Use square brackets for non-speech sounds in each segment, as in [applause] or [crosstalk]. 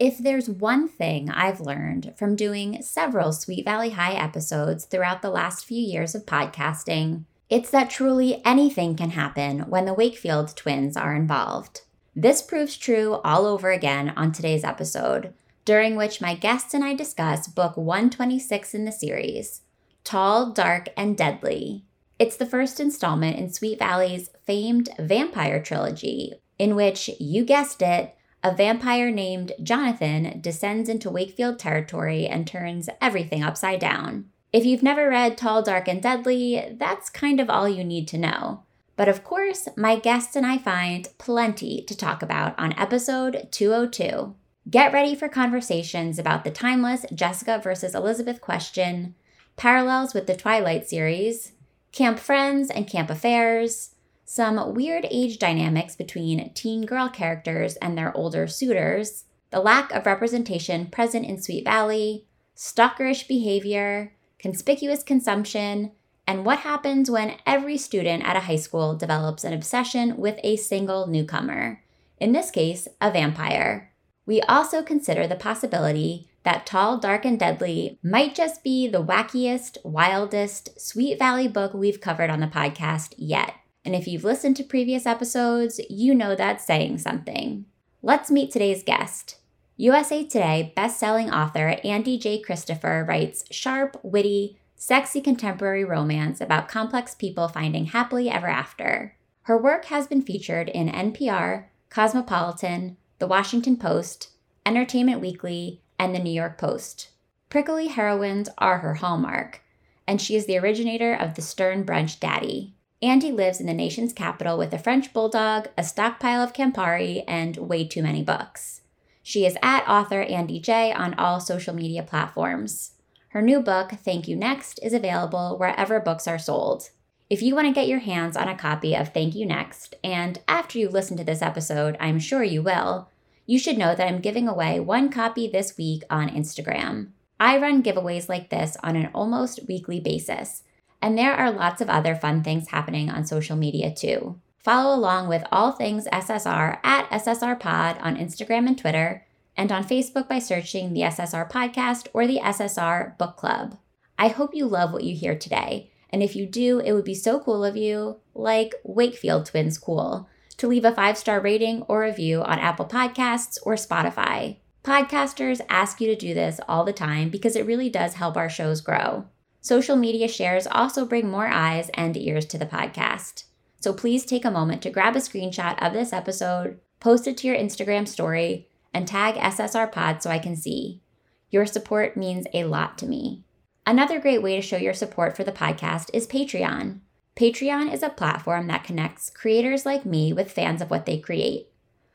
If there's one thing I've learned from doing several Sweet Valley High episodes throughout the last few years of podcasting, it's that truly anything can happen when the Wakefield twins are involved. This proves true all over again on today's episode, during which my guests and I discuss book 126 in the series Tall, Dark, and Deadly. It's the first installment in Sweet Valley's famed vampire trilogy, in which, you guessed it, a vampire named Jonathan descends into Wakefield territory and turns everything upside down. If you've never read Tall, Dark, and Deadly, that's kind of all you need to know. But of course, my guests and I find plenty to talk about on episode 202. Get ready for conversations about the timeless Jessica versus Elizabeth question, parallels with the Twilight series, camp friends and camp affairs, some weird age dynamics between teen girl characters and their older suitors, the lack of representation present in Sweet Valley, stalkerish behavior, conspicuous consumption, and what happens when every student at a high school develops an obsession with a single newcomer, in this case, a vampire. We also consider the possibility that Tall, Dark, and Deadly might just be the wackiest, wildest Sweet Valley book we've covered on the podcast yet. And if you've listened to previous episodes, you know that's saying something. Let's meet today's guest. USA Today best-selling author Andie J. Christopher writes sharp, witty, sexy contemporary romance about complex people finding happily ever after. Her work has been featured in NPR, Cosmopolitan, The Washington Post, Entertainment Weekly, and The New York Post. Prickly heroines are her hallmark, and she is the originator of the Stern Brunch Daddy. Andie lives in the nation's capital with a French bulldog, a stockpile of Campari, and way too many books. She is at author Andie J on all social media platforms. Her new book, Thank You Next, is available wherever books are sold. If you want to get your hands on a copy of Thank You Next, and after you listen to this episode, I'm sure you will, you should know that I'm giving away one copy this week on Instagram. I run giveaways like this on an almost weekly basis and there are lots of other fun things happening on social media too. Follow along with all things SSR at SSR Pod on Instagram and Twitter, and on Facebook by searching the SSR Podcast or the SSR Book Club. I hope you love what you hear today, and if you do, it would be so cool of you, like Wakefield Twins cool, to leave a five star rating or review on Apple Podcasts or Spotify. Podcasters ask you to do this all the time because it really does help our shows grow. Social media shares also bring more eyes and ears to the podcast. So please take a moment to grab a screenshot of this episode, post it to your Instagram story, and tag SSR Pod so I can see. Your support means a lot to me. Another great way to show your support for the podcast is Patreon. Patreon is a platform that connects creators like me with fans of what they create.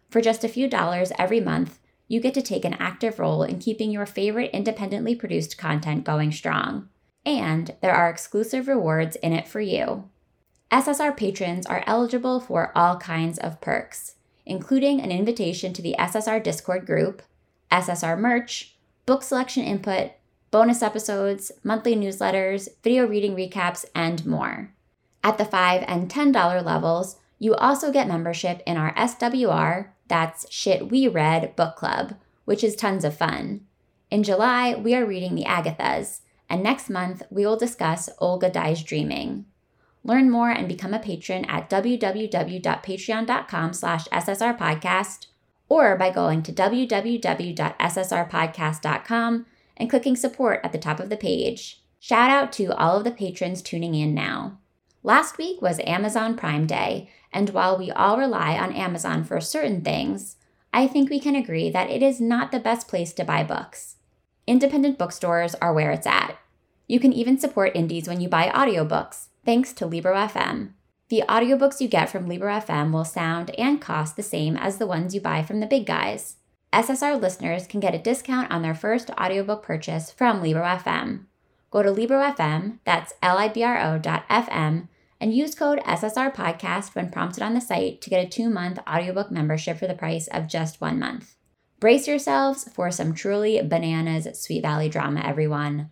For just a few dollars every month, you get to take an active role in keeping your favorite independently produced content going strong and there are exclusive rewards in it for you. SSR patrons are eligible for all kinds of perks, including an invitation to the SSR Discord group, SSR merch, book selection input, bonus episodes, monthly newsletters, video reading recaps, and more. At the 5 and $10 levels, you also get membership in our SWR, that's Shit We Read book club, which is tons of fun. In July, we are reading The Agathas, and next month we will discuss Olga Dies Dreaming. Learn more and become a patron at www.patreon.com slash ssrpodcast or by going to www.ssrpodcast.com and clicking support at the top of the page. Shout out to all of the patrons tuning in now. Last week was Amazon Prime Day, and while we all rely on Amazon for certain things, I think we can agree that it is not the best place to buy books. Independent bookstores are where it's at. You can even support indies when you buy audiobooks, thanks to Libro.fm. The audiobooks you get from Libro.fm will sound and cost the same as the ones you buy from the big guys. SSR listeners can get a discount on their first audiobook purchase from Libro.fm. Go to Libro.fm, that's L-I-B-R-O.fm, and use code SSR Podcast when prompted on the site to get a two-month audiobook membership for the price of just one month. Brace yourselves for some truly bananas Sweet Valley drama, everyone.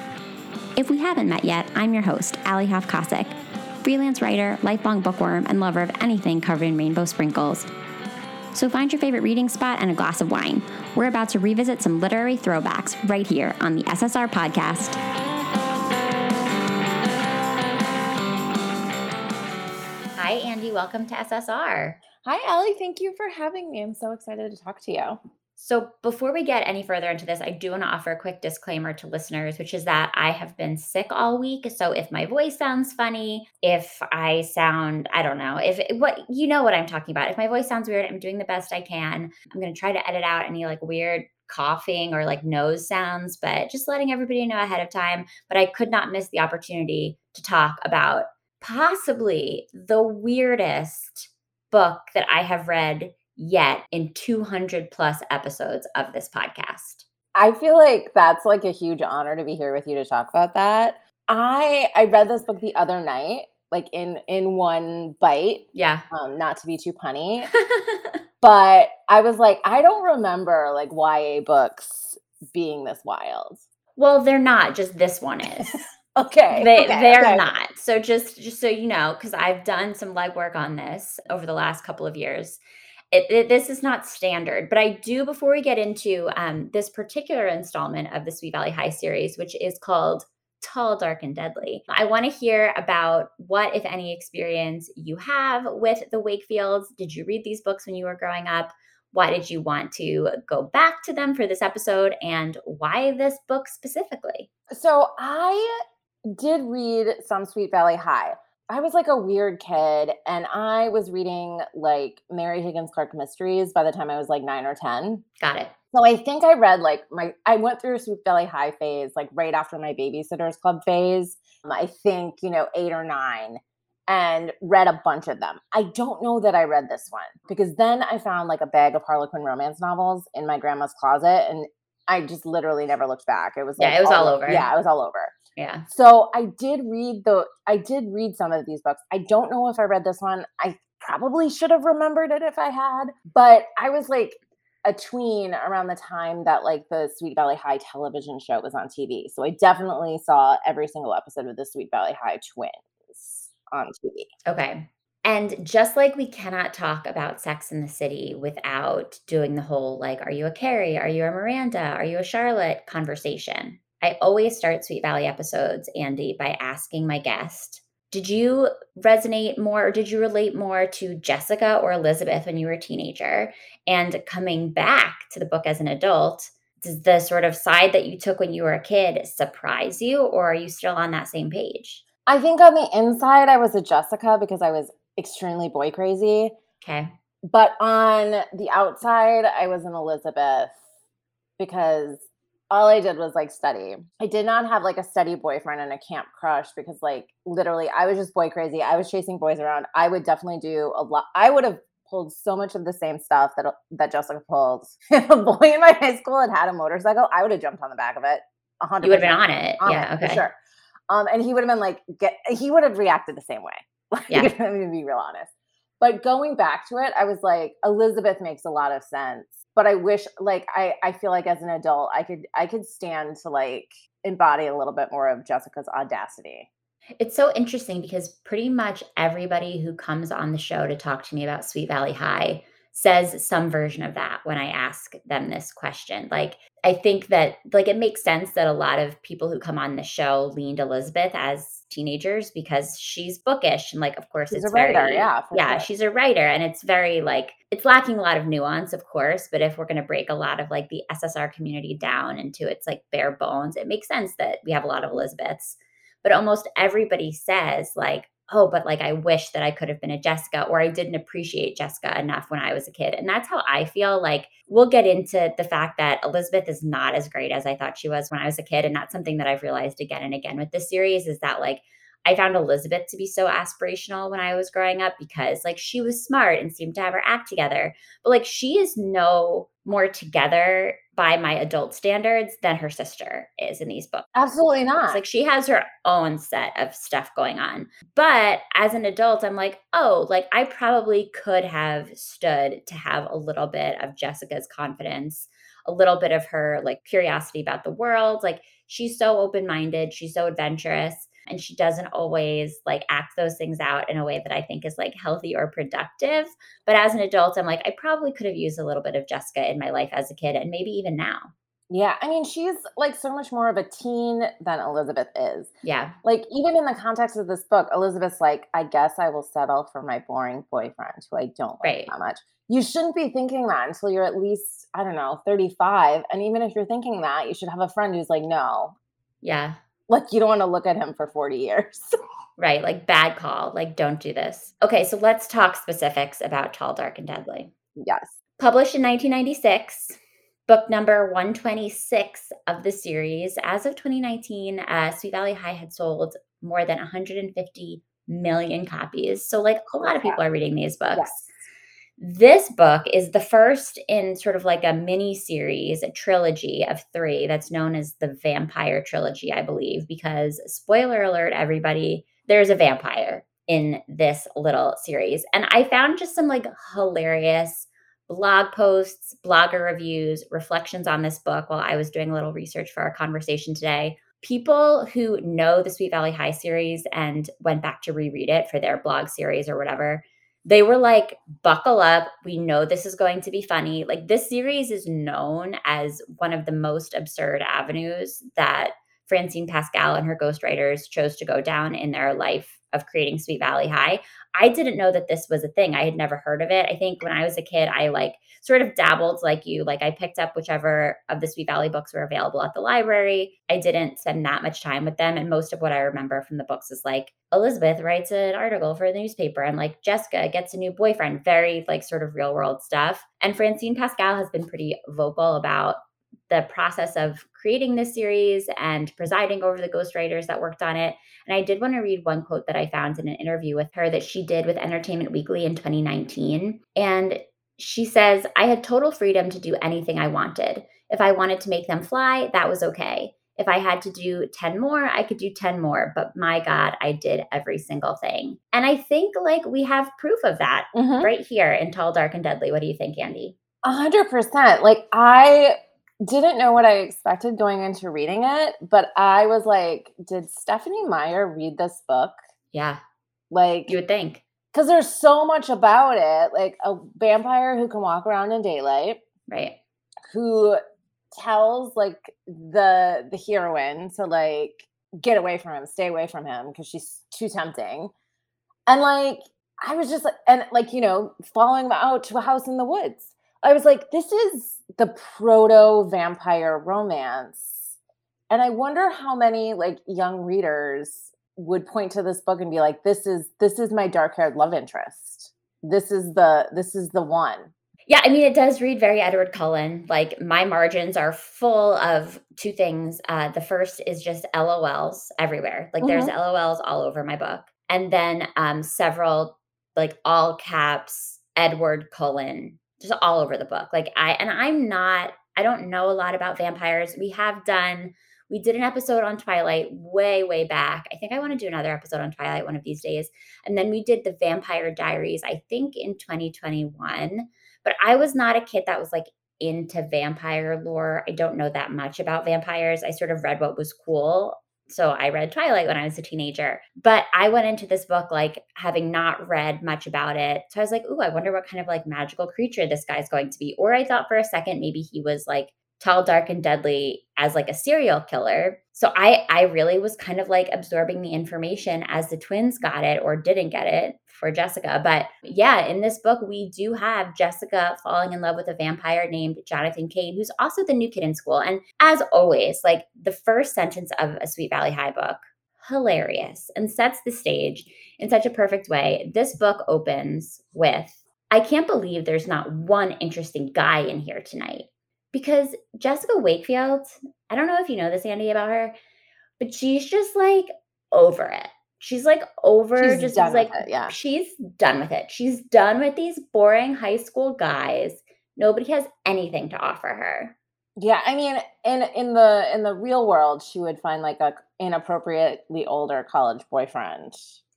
If we haven't met yet, I'm your host, Alli Hoff freelance writer, lifelong bookworm, and lover of anything covered in rainbow sprinkles. So find your favorite reading spot and a glass of wine. We're about to revisit some literary throwbacks right here on the SSR podcast. Hi, Andie. Welcome to SSR. Hi, Ellie. Thank you for having me. I'm so excited to talk to you. So, before we get any further into this, I do want to offer a quick disclaimer to listeners, which is that I have been sick all week. So, if my voice sounds funny, if I sound, I don't know, if what you know what I'm talking about, if my voice sounds weird, I'm doing the best I can. I'm going to try to edit out any like weird coughing or like nose sounds, but just letting everybody know ahead of time. But I could not miss the opportunity to talk about possibly the weirdest book that I have read yet in 200 plus episodes of this podcast. I feel like that's like a huge honor to be here with you to talk about that. I I read this book the other night, like in in one bite. Yeah. Um, not to be too punny, [laughs] but I was like, I don't remember like YA books being this wild. Well, they're not. Just this one [laughs] is. okay. They okay, they're okay. not. So just just so you know, because I've done some legwork on this over the last couple of years it, it, this is not standard, but I do, before we get into um, this particular installment of the Sweet Valley High series, which is called Tall, Dark, and Deadly, I want to hear about what, if any, experience you have with the Wakefields. Did you read these books when you were growing up? Why did you want to go back to them for this episode? And why this book specifically? So I did read some Sweet Valley High. I was like a weird kid and I was reading like Mary Higgins Clark mysteries by the time I was like 9 or 10. Got it. So I think I read like my I went through a Sweet Valley High phase like right after my babysitters club phase. Um, I think, you know, 8 or 9 and read a bunch of them. I don't know that I read this one because then I found like a bag of Harlequin romance novels in my grandma's closet and I just literally never looked back. It was like, yeah, it was all, all over. Yeah, it was all over. Yeah. So I did read the I did read some of these books. I don't know if I read this one. I probably should have remembered it if I had, but I was like a tween around the time that like the Sweet Valley High television show was on TV. So I definitely saw every single episode of the Sweet Valley High twins on TV. Okay. And just like we cannot talk about Sex in the City without doing the whole like, are you a Carrie? Are you a Miranda? Are you a Charlotte conversation? I always start Sweet Valley episodes, Andie, by asking my guest, did you resonate more or did you relate more to Jessica or Elizabeth when you were a teenager? And coming back to the book as an adult, does the sort of side that you took when you were a kid surprise you or are you still on that same page? I think on the inside, I was a Jessica because I was extremely boy crazy. Okay. But on the outside, I was an Elizabeth because all I did was like study. I did not have like a steady boyfriend and a camp crush because like literally I was just boy crazy. I was chasing boys around. I would definitely do a lot. I would have pulled so much of the same stuff that that Jessica pulled. [laughs] If a boy in my high school had had a motorcycle, I would have jumped on the back of it. 100 You would have been on it. On yeah, it, okay. sure. Um, and he would have been like, get, he would have reacted the same way. [laughs] Like, yeah. I'm gonna be real honest. But going back to it, I was like, Elizabeth makes a lot of sense but I wish like I I feel like as an adult I could I could stand to like embody a little bit more of Jessica's audacity. It's so interesting because pretty much everybody who comes on the show to talk to me about Sweet Valley High says some version of that when I ask them this question. Like, I think that, like, it makes sense that a lot of people who come on the show leaned Elizabeth as teenagers because she's bookish. And, like, of course, she's it's writer, very, yeah. Yeah, sure. she's a writer. And it's very, like, it's lacking a lot of nuance, of course. But if we're going to break a lot of, like, the SSR community down into its, like, bare bones, it makes sense that we have a lot of Elizabeths. But almost everybody says, like, oh, but like I wish that I could have been a Jessica or I didn't appreciate Jessica enough when I was a kid. And that's how I feel. Like we'll get into the fact that Elizabeth is not as great as I thought she was when I was a kid. And that's something that I've realized again and again with this series is that like I found Elizabeth to be so aspirational when I was growing up because like she was smart and seemed to have her act together. But like she is no more together by my adult standards than her sister is in these books. Absolutely not. It's like she has her own set of stuff going on. But as an adult, I'm like, oh, like I probably could have stood to have a little bit of Jessica's confidence, a little bit of her like curiosity about the world. Like she's so open minded, she's so adventurous and she doesn't always like act those things out in a way that I think is like healthy or productive. But as an adult, I'm like, I probably could have used a little bit of Jessica in my life as a kid and maybe even now. Yeah, I mean, she's like so much more of a teen than Elizabeth is. Yeah. Like, even in the context of this book, Elizabeth's like, I guess I will settle for my boring boyfriend who I don't like right. that much. You shouldn't be thinking that until you're at least, I don't know, 35. And even if you're thinking that, you should have a friend who's like, no. Yeah. Like, you don't want to look at him for 40 years. [laughs] right. Like, bad call. Like, don't do this. Okay. So let's talk specifics about Tall, Dark, and Deadly. Yes. Published in 1996, book number 126 of the series. As of 2019, uh, Sweet Valley High had sold more than 150 million copies. So, like, a lot of people are reading these books. Yes. This book is the first in sort of like a mini series, a trilogy of three that's known as the Vampire Trilogy, I believe, because spoiler alert, everybody, there's a vampire in this little series. And I found just some like hilarious blog posts, blogger reviews, reflections on this book while I was doing a little research for our conversation today. People who know the Sweet Valley High series and went back to reread it for their blog series or whatever they were like, buckle up. We know this is going to be funny. Like, this series is known as one of the most absurd avenues that Francine Pascal and her ghostwriters chose to go down in their life of creating Sweet Valley High. I didn't know that this was a thing. I had never heard of it. I think when I was a kid, I like sort of dabbled like you. Like I picked up whichever of the Sweet Valley books were available at the library. I didn't spend that much time with them. And most of what I remember from the books is like Elizabeth writes an article for the newspaper and like Jessica gets a new boyfriend, very like sort of real world stuff. And Francine Pascal has been pretty vocal about the process of creating this series and presiding over the ghostwriters that worked on it. And I did want to read one quote that I found in an interview with her that she did with Entertainment Weekly in 2019. And she says, I had total freedom to do anything I wanted. If I wanted to make them fly, that was okay. If I had to do 10 more, I could do 10 more. But my God, I did every single thing. And I think like we have proof of that mm-hmm. right here in Tall, Dark, and Deadly. What do you think, Andie? A hundred percent. Like I didn't know what I expected going into reading it, but I was like, did Stephenie Meyer read this book? Yeah. Like you would think. Because there's so much about it. Like a vampire who can walk around in daylight. Right. Who tells like the the heroine to like get away from him, stay away from him because she's too tempting. And like I was just like and like, you know, following them out to a house in the woods. I was like, this is the proto vampire romance. And I wonder how many like young readers would point to this book and be like, this is this is my dark-haired love interest. This is the this is the one. Yeah, I mean, it does read very Edward Cullen. Like my margins are full of two things. Uh, the first is just LOLs everywhere. Like mm-hmm. there's LOLs all over my book, and then um, several like all caps Edward Cullen just all over the book. Like I and I'm not I don't know a lot about vampires. We have done we did an episode on Twilight way way back. I think I want to do another episode on Twilight one of these days. And then we did the Vampire Diaries I think in 2021. But I was not a kid that was like into vampire lore. I don't know that much about vampires. I sort of read what was cool so I read Twilight when I was a teenager, but I went into this book like having not read much about it. So I was like, "Ooh, I wonder what kind of like magical creature this guy's going to be." Or I thought for a second maybe he was like tall, dark, and deadly as like a serial killer. So I I really was kind of like absorbing the information as the twins got it or didn't get it for Jessica. But yeah, in this book, we do have Jessica falling in love with a vampire named Jonathan Kane, who's also the new kid in school. And as always, like the first sentence of a Sweet Valley High book, hilarious and sets the stage in such a perfect way. This book opens with I can't believe there's not one interesting guy in here tonight. Because Jessica Wakefield, I don't know if you know this, Andie, about her, but she's just like over it She's like over She's just done like with it, yeah. she's done with it. She's done with these boring high school guys. Nobody has anything to offer her. Yeah, I mean, in in the in the real world, she would find like a inappropriately older college boyfriend,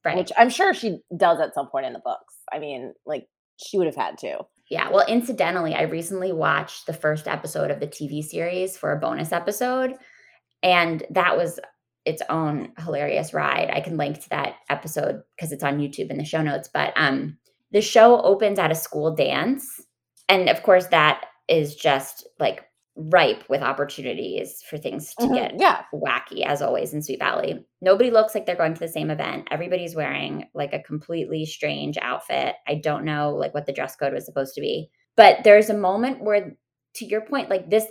Right. which I'm sure she does at some point in the books. I mean, like she would have had to. Yeah. Well, incidentally, I recently watched the first episode of the TV series for a bonus episode, and that was its own hilarious ride. I can link to that episode because it's on YouTube in the show notes. But um, the show opens at a school dance, and of course, that is just like ripe with opportunities for things to Mhm, get Yeah, wacky as always in Sweet Valley. Nobody looks like they're going to the same event. Everybody's wearing like a completely strange outfit. I don't know like what the dress code was supposed to be. But there's a moment where to your point like this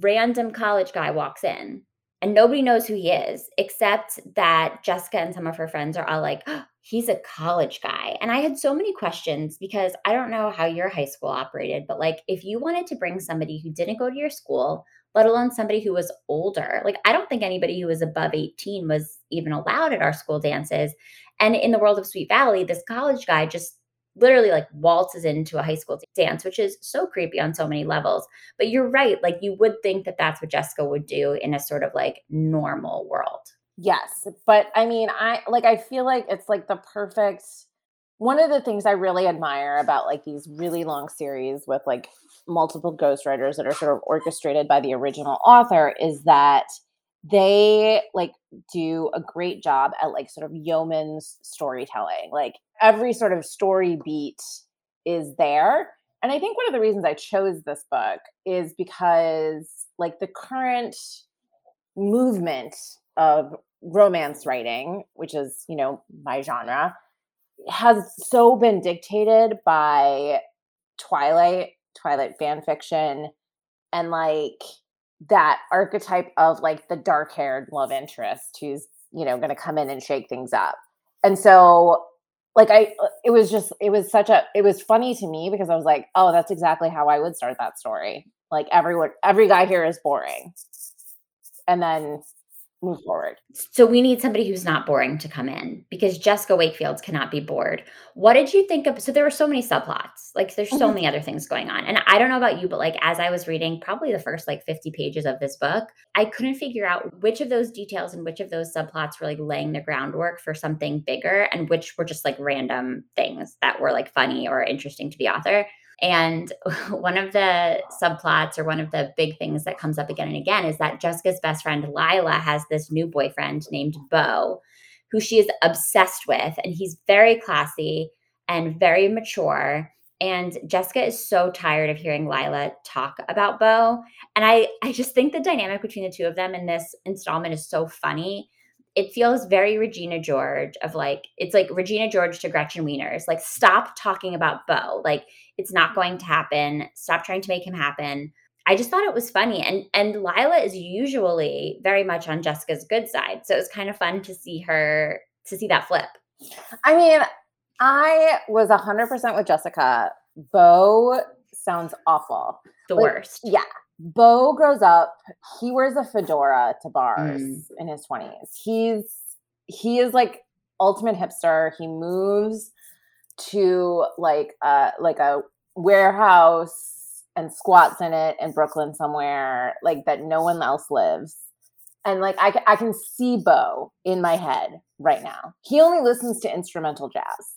random college guy walks in and nobody knows who he is except that Jessica and some of her friends are all like "Oh, he's a college guy. And I had so many questions because I don't know how your high school operated, but like if you wanted to bring somebody who didn't go to your school let alone somebody who was older. Like, I don't think anybody who was above 18 was even allowed at our school dances. And in the world of Sweet Valley, this college guy just literally like waltzes into a high school dance, which is so creepy on so many levels. But you're right. Like, you would think that that's what Jessica would do in a sort of like normal world. Yes, but I mean, I like I feel like it's like the perfect. One of the things I really admire about like these really long series with like multiple ghostwriters that are sort of orchestrated by the original author is that they like do a great job at like sort of yeoman's storytelling. Like every sort of story beat is there. And I think one of the reasons I chose this book is because like the current movement of romance writing, which is, you know, my genre, has so been dictated by Twilight, Twilight fan fiction, and like that archetype of like the dark haired love interest who's, you know, going to come in and shake things up. And so, like, I, uh, it was just, it was such a, it was funny to me because I was like, oh, that's exactly how I would start that story. Like, everyone, every guy here is boring. And then move forward. So we need somebody who's not boring to come in because Jessica Wakefield cannot be bored. What did you think of? So there were so many subplots. Like there's so Mhm. many other things going on. And I don't know about you, but like as I was reading probably the first like 50 pages of this book, I couldn't figure out which of those details and which of those subplots were like laying the groundwork for something bigger and which were just like random things that were like funny or interesting to the author. And [laughs] one of the subplots or one of the big things that comes up again and again is that Jessica's best friend Lila has this new boyfriend named Bo, who she is obsessed with. And he's very classy and very mature. And Jessica is so tired of hearing Lila talk about Bo. And I, I just think the dynamic between the two of them in this installment is so funny. It feels very Regina George of like, it's like Regina George to Gretchen Wieners. Like, stop talking about Bo. Like, it's not going to happen. Stop trying to make him happen. I just thought it was funny. And and Lila is usually very much on Jessica's good side. So it was kind of fun to see her to see that flip. I mean, I was 100% with Jessica. Bo sounds awful. The Like, worst. Yeah. Bo grows up. He wears a fedora to bars Mm. in his 20s. He's he is like ultimate hipster. He moves to like uh like a warehouse and squats in it in Brooklyn somewhere like that no one else lives. And like I, I can see Bo in my head right now. He only listens to instrumental jazz.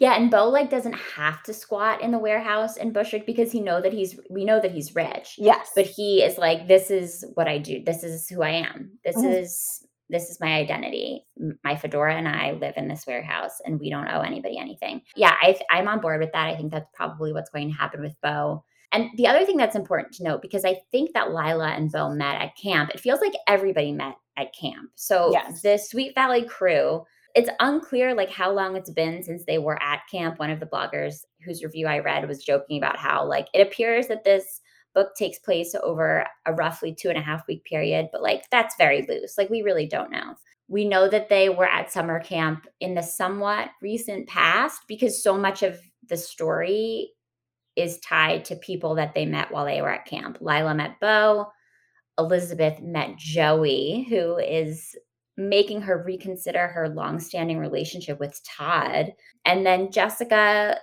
Yeah, and Bo like doesn't have to squat in the warehouse in Bushwick because he know that he's we know that he's rich. Yes. But he is like, this is what I do. This is who I am. This Mhm. is this is my identity. My fedora and I live in this warehouse, and we don't owe anybody anything. Yeah, I, I'm on board with that. I think that's probably what's going to happen with Bo. And the other thing that's important to note, because I think that Lila and Bo met at camp, it feels like everybody met at camp. So Yes. the Sweet Valley crew, it's unclear like how long it's been since they were at camp. One of the bloggers whose review I read was joking about how like it appears that this book takes place over a roughly two and a half week period, but like that's very loose. Like we really don't know. We know that they were at summer camp in the somewhat recent past because so much of the story is tied to people that they met while they were at camp. Lila met Bo. Elizabeth met Joey, who is making her reconsider her longstanding relationship with Todd. And then Jessica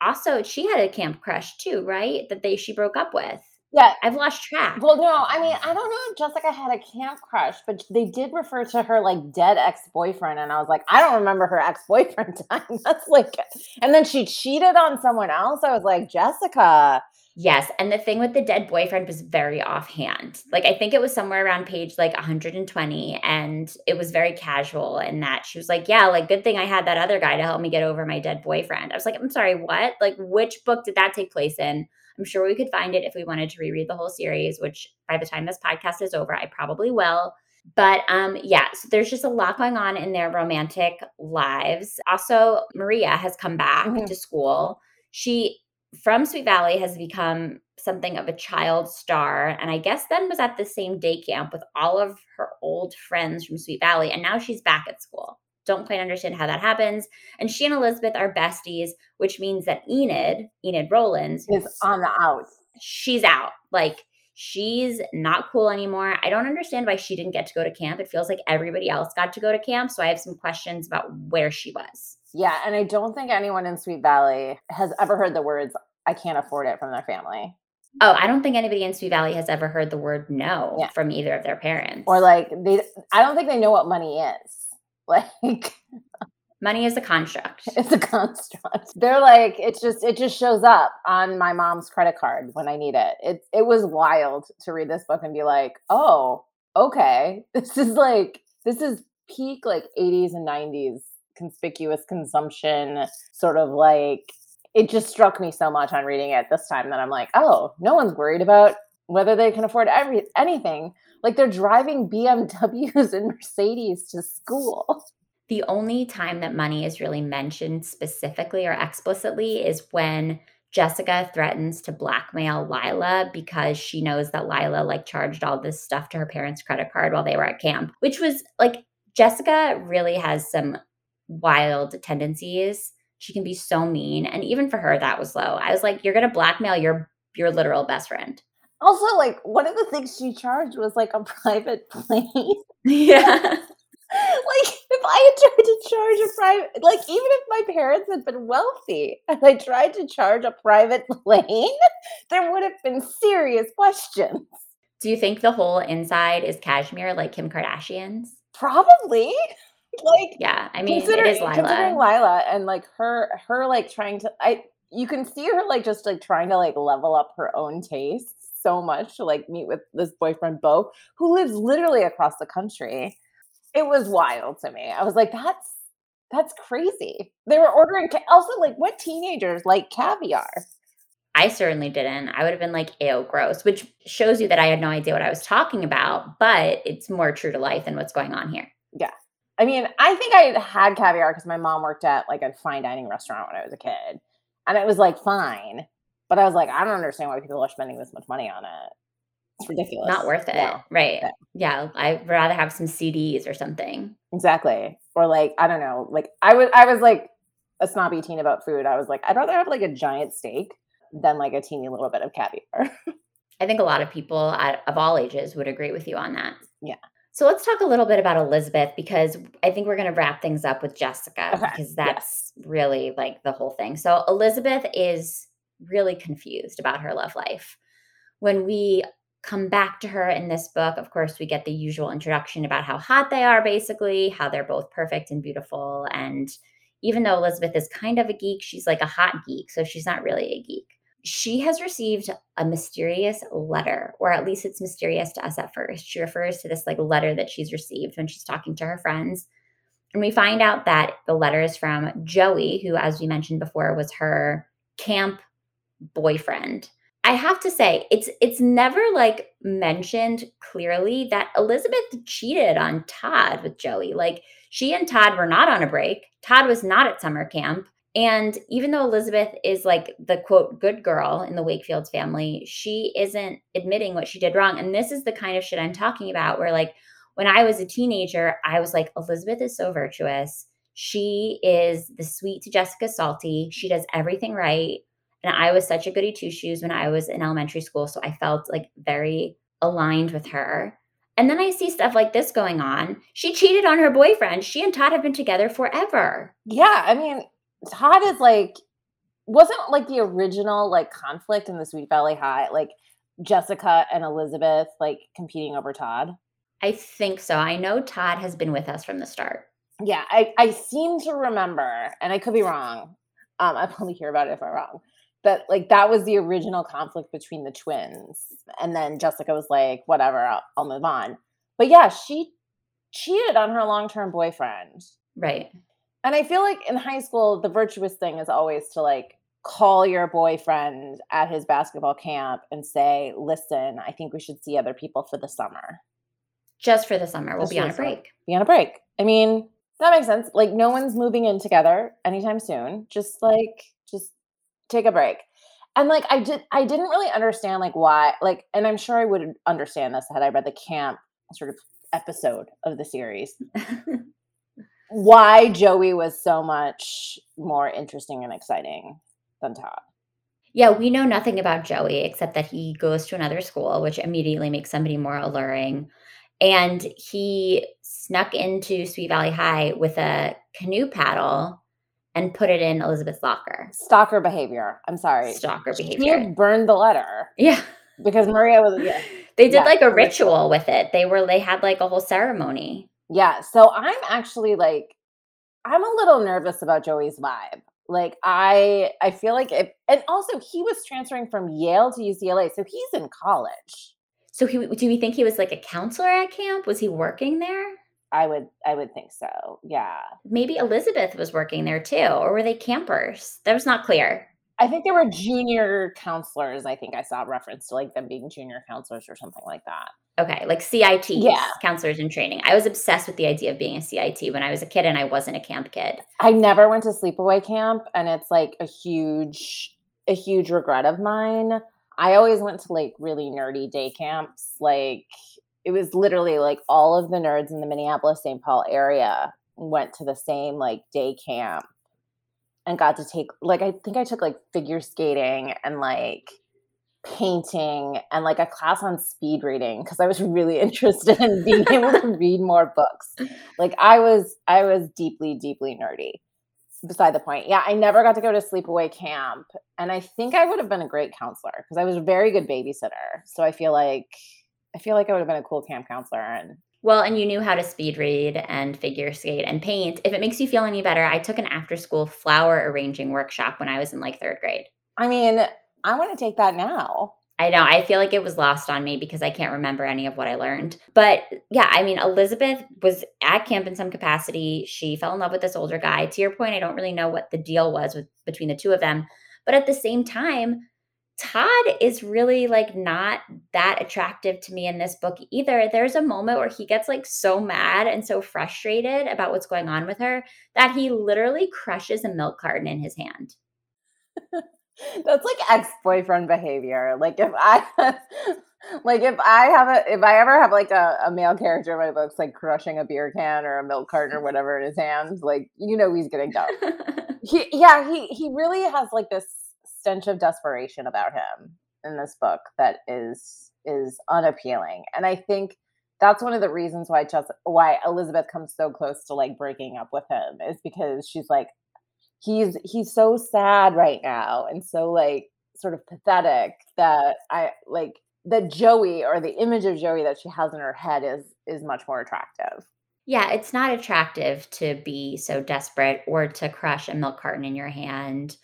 also she had a camp crush too, right? That they she broke up with. Yeah. I've lost track. Well, no, I mean, I don't know if Jessica had a camp crush, but they did refer to her like dead ex boyfriend. And I was like, I don't remember her ex boyfriend [laughs] time. That's like, and then she cheated on someone else. I was like, Jessica. Yes. And the thing with the dead boyfriend was very offhand. Like, I think it was somewhere around page like 120. And it was very casual in that she was like, Yeah, like, good thing I had that other guy to help me get over my dead boyfriend. I was like, I'm sorry, what? Like, which book did that take place in? I'm sure we could find it if we wanted to reread the whole series, which by the time this podcast is over, I probably will. But um, yeah, so there's just a lot going on in their romantic lives. Also, Maria has come back mm-hmm. to school. She from Sweet Valley has become something of a child star. And I guess then was at the same day camp with all of her old friends from Sweet Valley. And now she's back at school. Don't quite understand how that happens. And she and Elizabeth are besties, which means that Enid, Enid Rollins, is on the out. She's out. Like she's not cool anymore. I don't understand why she didn't get to go to camp. It feels like everybody else got to go to camp. So I have some questions about where she was. Yeah. And I don't think anyone in Sweet Valley has ever heard the words, I can't afford it from their family. Oh, I don't think anybody in Sweet Valley has ever heard the word no yeah. from either of their parents. Or like they I don't think they know what money is. [laughs] Like money is a construct. It's a construct. They're like, it's just it just shows up on my mom's credit card when I need it. It it was wild to read this book and be like, oh, okay. [laughs] This is like this is peak like 80s and 90s conspicuous consumption, sort of like it just struck me so much on reading it this time that I'm like, oh, no one's worried about whether they can afford every anything. Like they're driving BMWs and Mercedes to school. The only time that money is really mentioned specifically or explicitly is when Jessica threatens to blackmail Lila because she knows that Lila like charged all this stuff to her parents' credit card while they were at camp, which was like Jessica really has some wild tendencies. She can be so mean. And even for her, that was low. I was like, you're going to blackmail your your literal best friend. Also, like one of the things she charged was like a private [laughs] plane. Yeah. [laughs] like if I had tried to charge a private, like even if my parents had been wealthy and I tried to charge a private [laughs] plane, there would have been serious questions. Do you think the whole inside is cashmere like Kim Kardashian's? Probably. Like yeah, I mean, it is Lila. Considering Lila and like her, her like trying to, I you can see her like just like trying to like level up her own taste so much to like meet with this boyfriend Bo, who lives literally across the country. It was wild to me. I was like, that's that's crazy. They were ordering ca- also like what teenagers like caviar? I certainly didn't. I would have been like, ew, gross, which shows you that I had no idea what I was talking about, but it's more true to life than what's going on here. Yeah. I mean, I think I had caviar because my mom worked at like a fine dining restaurant when I was a kid. And it was like fine. But I was like, I don't understand why people are spending this much money on it. It's ridiculous. Not worth it. No. Right. Yeah. yeah. I'd rather have some CDs or something. Exactly. Or like, I don't know. Like I was I was like a snobby teen about food. I was like, I'd rather have like a giant steak than like a teeny little bit of caviar. [laughs] I think a lot of people at, of all ages would agree with you on that. Yeah. So let's talk a little bit about Elizabeth because I think we're going to wrap things up with Jessica okay. because that's yes. really like the whole thing. So Elizabeth is really confused about her love life. When we come back to her in this book, of course, we get the usual introduction about how hot they are, basically, how they're both perfect and beautiful. And even though Elizabeth is kind of a geek, she's like a hot geek. So she's not really a geek. She has received a mysterious letter, or at least it's mysterious to us at first. She refers to this like letter that she's received when she's talking to her friends. And we find out that the letter is from Joey, who, as we mentioned before, was her camp boyfriend. I have to say, it's it's never like mentioned clearly that Elizabeth cheated on Todd with Joey. Like she and Todd were not on a break. Todd was not at summer camp. And even though Elizabeth is like the quote good girl in the Wakefield's family, she isn't admitting what she did wrong. And this is the kind of shit I'm talking about where like when I was a teenager, I was like Elizabeth is so virtuous. She is the sweet to Jessica salty. She does everything right. And I was such a goody two shoes when I was in elementary school. So I felt like very aligned with her. And then I see stuff like this going on. She cheated on her boyfriend. She and Todd have been together forever. Yeah, I mean, Todd is like wasn't like the original like conflict in the Sweet Valley High, like Jessica and Elizabeth like competing over Todd. I think so. I know Todd has been with us from the start. Yeah, I, I seem to remember, and I could be wrong. Um, I'll probably hear about it if I'm wrong. But like that was the original conflict between the twins, and then Jessica was like, "Whatever, I'll, I'll move on." But yeah, she cheated on her long-term boyfriend, right? And I feel like in high school, the virtuous thing is always to like call your boyfriend at his basketball camp and say, "Listen, I think we should see other people for the summer." Just for the summer, we'll Just be on a break. Be on a break. I mean, that makes sense. Like no one's moving in together anytime soon. Just like just take a break. And like I did I didn't really understand like why like and I'm sure I would understand this had I read the camp sort of episode of the series. [laughs] why Joey was so much more interesting and exciting than Todd. Yeah, we know nothing about Joey except that he goes to another school, which immediately makes somebody more alluring. And he snuck into Sweet Valley High with a canoe paddle and put it in Elizabeth's locker. Stalker behavior. I'm sorry. Stalker behavior. He burned the letter. Yeah. Because Maria was yeah. They did yeah, like a ritual, ritual with it. They were they had like a whole ceremony. Yeah. So I'm actually like I'm a little nervous about Joey's vibe. Like I I feel like if and also he was transferring from Yale to UCLA, so he's in college. So he do we think he was like a counselor at camp? Was he working there? I would I would think so. Yeah. Maybe Elizabeth was working there too, or were they campers? That was not clear. I think they were junior counselors. I think I saw reference to like them being junior counselors or something like that. Okay, like CIT, yeah. counselors in training. I was obsessed with the idea of being a CIT when I was a kid and I wasn't a camp kid. I never went to sleepaway camp and it's like a huge a huge regret of mine. I always went to like really nerdy day camps. Like it was literally like all of the nerds in the Minneapolis St. Paul area went to the same like day camp and got to take like I think I took like figure skating and like painting and like a class on speed reading because I was really [laughs] interested in being able to [laughs] read more books. Like I was I was deeply deeply nerdy beside the point. Yeah, I never got to go to sleepaway camp. And I think I would have been a great counselor because I was a very good babysitter. So I feel like I feel like I would have been a cool camp counselor and well, and you knew how to speed read and figure skate and paint. If it makes you feel any better, I took an after school flower arranging workshop when I was in like third grade. I mean, I want to take that now. I know. I feel like it was lost on me because I can't remember any of what I learned. But yeah, I mean, Elizabeth was at camp in some capacity. She fell in love with this older guy. To your point, I don't really know what the deal was with between the two of them. But at the same time, Todd is really like not that attractive to me in this book either. There's a moment where he gets like so mad and so frustrated about what's going on with her that he literally crushes a milk carton in his hand. [laughs] That's like ex-boyfriend behavior. Like if I [laughs] like if I have a if I ever have like a, a male character in my books like crushing a beer can or a milk carton or whatever in his hands, like you know he's getting dumb. [laughs] he yeah, he he really has like this stench of desperation about him in this book that is is unappealing. And I think that's one of the reasons why just why Elizabeth comes so close to like breaking up with him is because she's like, he's he's so sad right now and so like sort of pathetic that I like that Joey or the image of Joey that she has in her head is is much more attractive. Yeah, it's not attractive to be so desperate or to crush a milk carton in your hand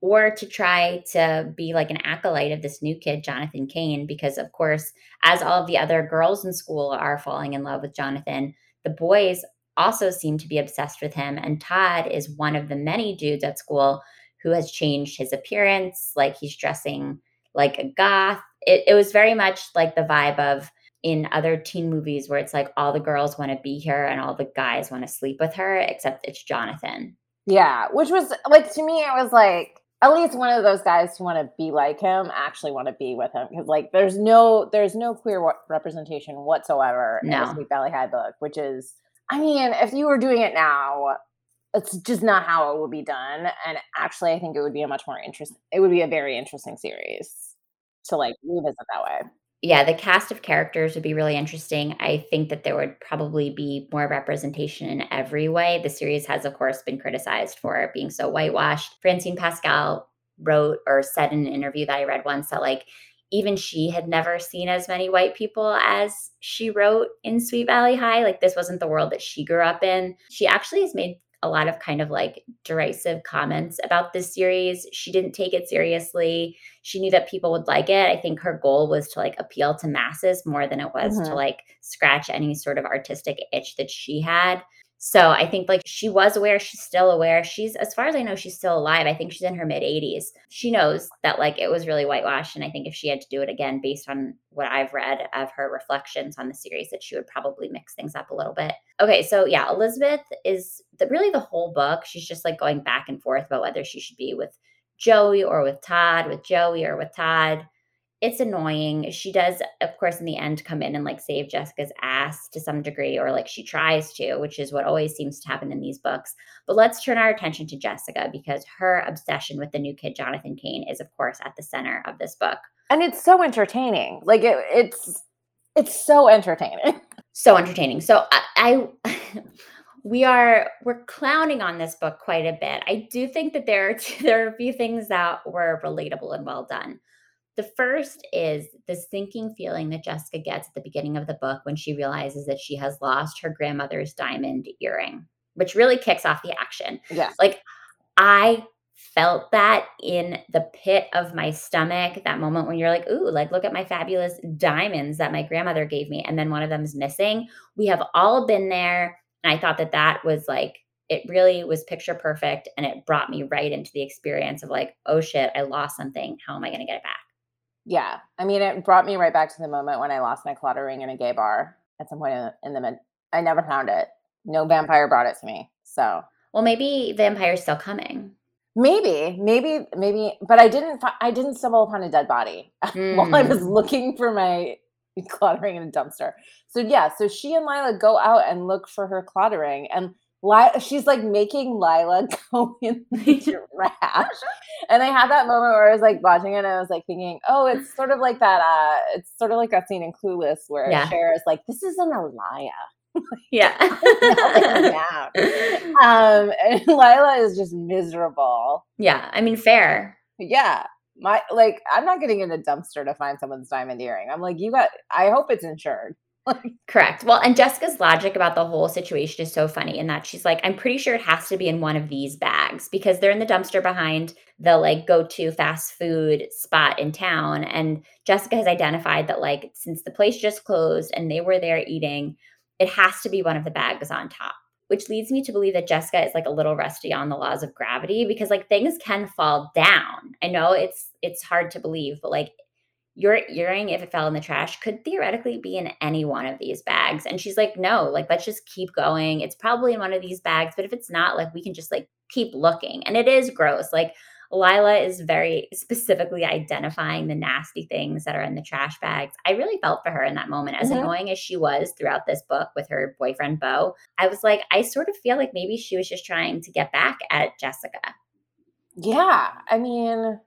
or to try to be like an acolyte of this new kid, Jonathan Kane, because of course, as all of the other girls in school are falling in love with Jonathan, the boys also seem to be obsessed with him. And Todd is one of the many dudes at school who has changed his appearance. Like he's dressing like a goth. It, it was very much like the vibe of in other teen movies where it's like all the girls want to be here and all the guys want to sleep with her, except it's Jonathan. Yeah, which was like to me, it was like at least one of those guys who want to be like him actually want to be with him because like there's no there's no queer representation whatsoever no. in the Sweet Valley High book, which is I mean, if you were doing it now, it's just not how it would be done. And actually, I think it would be a much more interesting. It would be a very interesting series to like revisit that way. Yeah, the cast of characters would be really interesting. I think that there would probably be more representation in every way. The series has, of course, been criticized for being so whitewashed. Francine Pascal wrote or said in an interview that I read once that, like, even she had never seen as many white people as she wrote in Sweet Valley High. Like, this wasn't the world that she grew up in. She actually has made a lot of kind of like derisive comments about this series. She didn't take it seriously. She knew that people would like it. I think her goal was to like appeal to masses more than it was mm-hmm. to like scratch any sort of artistic itch that she had. So I think like she was aware, she's still aware. She's as far as I know, she's still alive. I think she's in her mid 80s. She knows that like it was really whitewashed. And I think if she had to do it again, based on what I've read of her reflections on the series, that she would probably mix things up a little bit. Okay, so yeah, Elizabeth is the, really the whole book. She's just like going back and forth about whether she should be with Joey or with Todd, with Joey or with Todd it's annoying. She does, of course, in the end come in and like save Jessica's ass to some degree, or like she tries to, which is what always seems to happen in these books. But let's turn our attention to Jessica because her obsession with the new kid, Jonathan Cain, is of course at the center of this book. And it's so entertaining. Like it, it's it's so entertaining. [laughs] So entertaining. So I, I [laughs] we are we're clowning on this book quite a bit. I do think that there are two, [laughs] there are a few things that were relatable and well done. The first is the sinking feeling that Jessica gets at the beginning of the book when she realizes that she has lost her grandmother's diamond earring, which really kicks off the action. Yeah. Like I felt that in the pit of my stomach, that moment when you're like, ooh, like look at my fabulous diamonds that my grandmother gave me. And then one of them is missing. We have all been there. And I thought that that was like, it really was picture perfect. And it brought me right into the experience of like, oh shit, I lost something. How am I going to get it back? Yeah. I mean, it brought me right back to the moment when I lost my claddagh ring in a gay bar at some point in the, in the mid. I never found it. No vampire brought it to me. So, well, maybe vampire's still coming. Maybe, maybe, maybe, but I didn't. I didn't stumble upon a dead body mm. [laughs] while I was hmm. looking for my claddagh ring in a dumpster. So yeah, so she and Lila go out and look for her claddagh ring, and Lila, she's like making Lila [laughs] go in the [laughs] trash. and I had that moment where I was like watching it and I was like thinking, oh, it's sort of like that, uh, it's sort of like that scene in Clueless where yeah. Cher is like, this isn't a Lila. [laughs] yeah. um, and Lila is just miserable. Yeah. I mean, fair. Yeah. My like, I'm not getting in a dumpster to find someone's diamond earring. I'm like, you got I hope it's insured. [laughs] Correct. Well, and Jessica's logic about the whole situation is so funny in that she's like, I'm pretty sure it has to be in one of these bags because they're in the dumpster behind the like go to fast food spot in town. And Jessica has identified that, like, since the place just closed and they were there eating, it has to be one of the bags on top. Which leads me to believe that Jessica is like a little rusty on the laws of gravity because like things can fall down. I know it's it's hard to believe, but like your earring, if it fell in the trash, could theoretically be in any one of these bags. And she's like, no, like, let's just keep going. It's probably in one of these bags, but if it's not, like, we can just like keep looking. And it is gross. Like, Lila is very specifically identifying the nasty things that are in the trash bags. I really felt for her in that moment, as mm-hmm. annoying as she was throughout this book with her boyfriend, Bo. I was like, I sort of feel like maybe she was just trying to get back at Jessica. Yeah. I mean,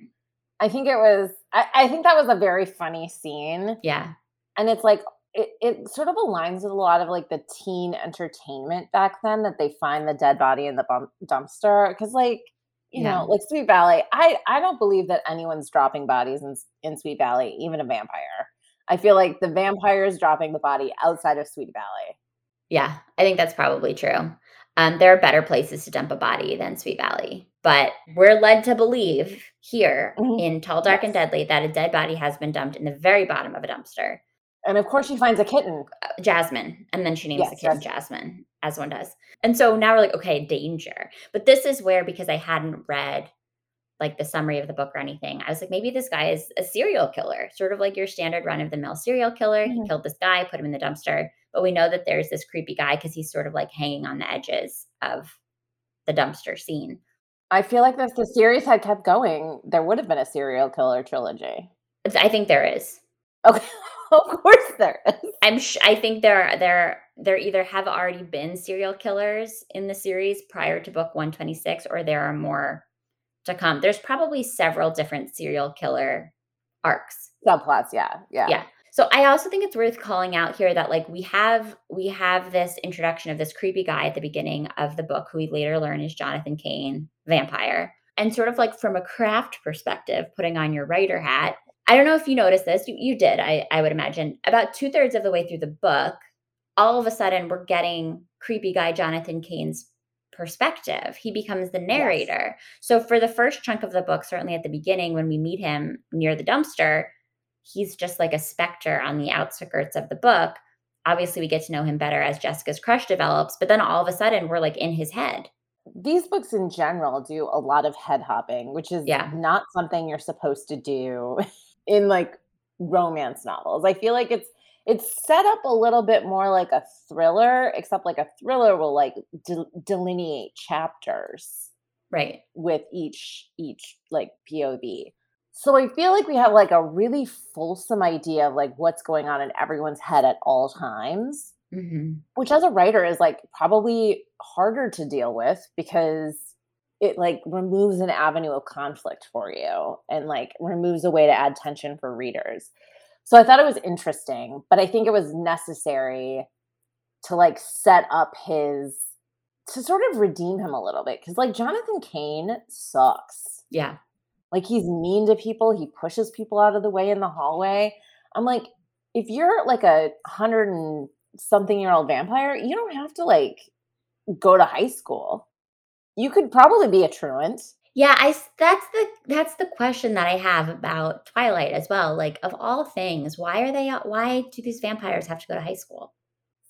I think it was, I, I think that was a very funny scene. Yeah. And it's like, it, it sort of aligns with a lot of like the teen entertainment back then that they find the dead body in the bump, dumpster. Cause like, you yeah. know, like Sweet Valley, I, I don't believe that anyone's dropping bodies in, in Sweet Valley, even a vampire. I feel like the vampire is dropping the body outside of Sweet Valley. Yeah, I think that's probably true. Um, there are better places to dump a body than Sweet Valley. But we're led to believe here mm-hmm. in Tall, Dark, yes. and Deadly that a dead body has been dumped in the very bottom of a dumpster. And of course, she finds a kitten, uh, Jasmine, and then she names yes, the kitten yes. Jasmine, as one does. And so now we're like, okay, danger. But this is where, because I hadn't read like the summary of the book or anything, I was like, maybe this guy is a serial killer, sort of like your standard run of the mill serial killer. Mm-hmm. He killed this guy, put him in the dumpster. But we know that there's this creepy guy because he's sort of like hanging on the edges of the dumpster scene. I feel like if the series had kept going, there would have been a serial killer trilogy. I think there is. Okay, [laughs] of course there is. I'm. Sh- I think there there there either have already been serial killers in the series prior to book 126, or there are more to come. There's probably several different serial killer arcs. Subplots, yeah, yeah, yeah. So I also think it's worth calling out here that like we have we have this introduction of this creepy guy at the beginning of the book who we later learn is Jonathan Cain, vampire. And sort of like from a craft perspective, putting on your writer hat, I don't know if you noticed this. You, you did, I, I would imagine. About two thirds of the way through the book, all of a sudden we're getting creepy guy Jonathan Cain's perspective. He becomes the narrator. Yes. So for the first chunk of the book, certainly at the beginning when we meet him near the dumpster, he's just like a specter on the outskirts of the book. Obviously, we get to know him better as Jessica's crush develops, but then all of a sudden we're like in his head. These books in general do a lot of head hopping, which is yeah. not something you're supposed to do [laughs] in like romance novels. I feel like it's it's set up a little bit more like a thriller, except like a thriller will like de- delineate chapters, right, with each each like POV. So I feel like we have like a really fulsome idea of like what's going on in everyone's head at all times, mm-hmm. which as a writer is like probably harder to deal with because it like removes an avenue of conflict for you and like removes a way to add tension for readers. So I thought it was interesting, but I think it was necessary to like set up his to sort of redeem him a little bit cuz like Jonathan Cain sucks. Yeah. Like he's mean to people, he pushes people out of the way in the hallway. I'm like if you're like a 100 and something year old vampire, you don't have to like go to high school. You could probably be a truant. Yeah, I that's the that's the question that I have about Twilight as well. Like of all things, why are they why do these vampires have to go to high school?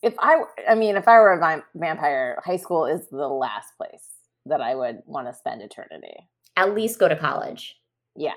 If I I mean, if I were a vampire, high school is the last place that I would want to spend eternity. At least go to college. Yeah.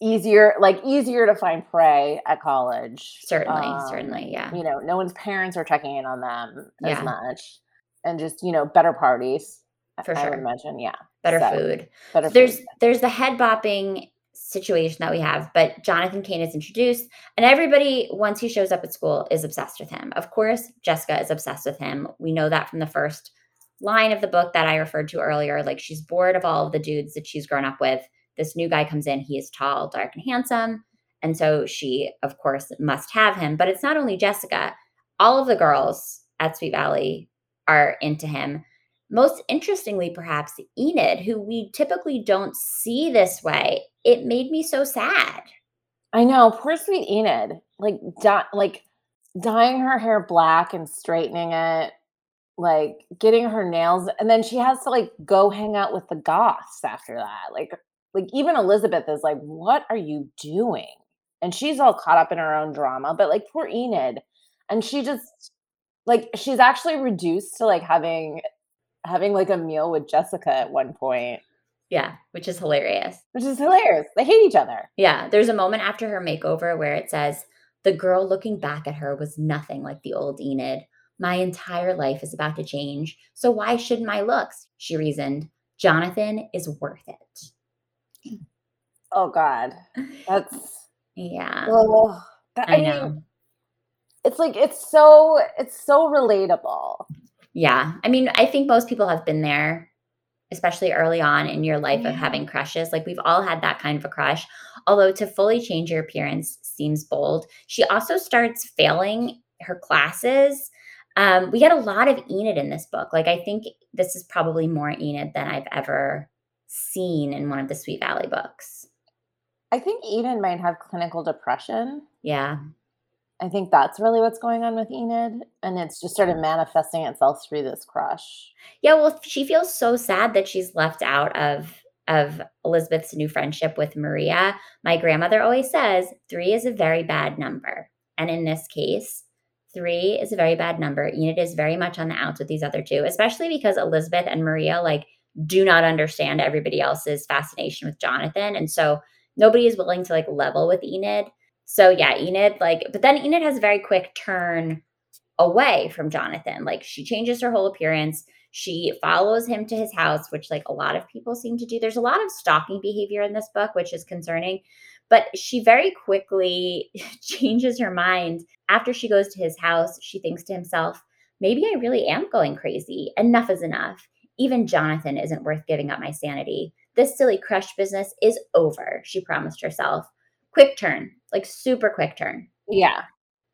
Easier like easier to find prey at college. Certainly, um, certainly, yeah. You know, no one's parents are checking in on them as yeah. much. And just, you know, better parties for I sure. would imagine, yeah. Better so, food. Better there's food. there's the head bopping situation that we have, but Jonathan Cain is introduced, and everybody once he shows up at school is obsessed with him. Of course, Jessica is obsessed with him. We know that from the first line of the book that I referred to earlier. Like she's bored of all of the dudes that she's grown up with. This new guy comes in. He is tall, dark, and handsome. And so she, of course, must have him. But it's not only Jessica, all of the girls at Sweet Valley are into him. Most interestingly, perhaps Enid, who we typically don't see this way, it made me so sad. I know, poor sweet Enid, like di- like dyeing her hair black and straightening it, like getting her nails, and then she has to like go hang out with the goths after that. Like, like even Elizabeth is like, "What are you doing?" And she's all caught up in her own drama. But like poor Enid, and she just like she's actually reduced to like having having like a meal with Jessica at one point. Yeah, which is hilarious. Which is hilarious. They hate each other. Yeah, there's a moment after her makeover where it says, The girl looking back at her was nothing like the old Enid. My entire life is about to change, so why shouldn't my looks? She reasoned. Jonathan is worth it. Oh God, that's [laughs] yeah. Oh, that, I, I know. Mean, it's like it's so it's so relatable. Yeah. I mean, I think most people have been there, especially early on in your life yeah. of having crushes. Like we've all had that kind of a crush. Although to fully change your appearance seems bold. She also starts failing her classes. Um, we get a lot of Enid in this book. Like I think this is probably more Enid than I've ever seen in one of the Sweet Valley books. I think Enid might have clinical depression. Yeah. I think that's really what's going on with Enid. And it's just sort of manifesting itself through this crush. Yeah, well, she feels so sad that she's left out of of Elizabeth's new friendship with Maria. My grandmother always says three is a very bad number. And in this case, three is a very bad number. Enid is very much on the outs with these other two, especially because Elizabeth and Maria like do not understand everybody else's fascination with Jonathan. And so nobody is willing to like level with Enid. So yeah, Enid like, but then Enid has a very quick turn away from Jonathan. Like she changes her whole appearance. She follows him to his house, which like a lot of people seem to do. There's a lot of stalking behavior in this book, which is concerning. But she very quickly [laughs] changes her mind. After she goes to his house, she thinks to himself, maybe I really am going crazy. Enough is enough. Even Jonathan isn't worth giving up my sanity. This silly crush business is over, she promised herself. Quick turn, like super quick turn. Yeah.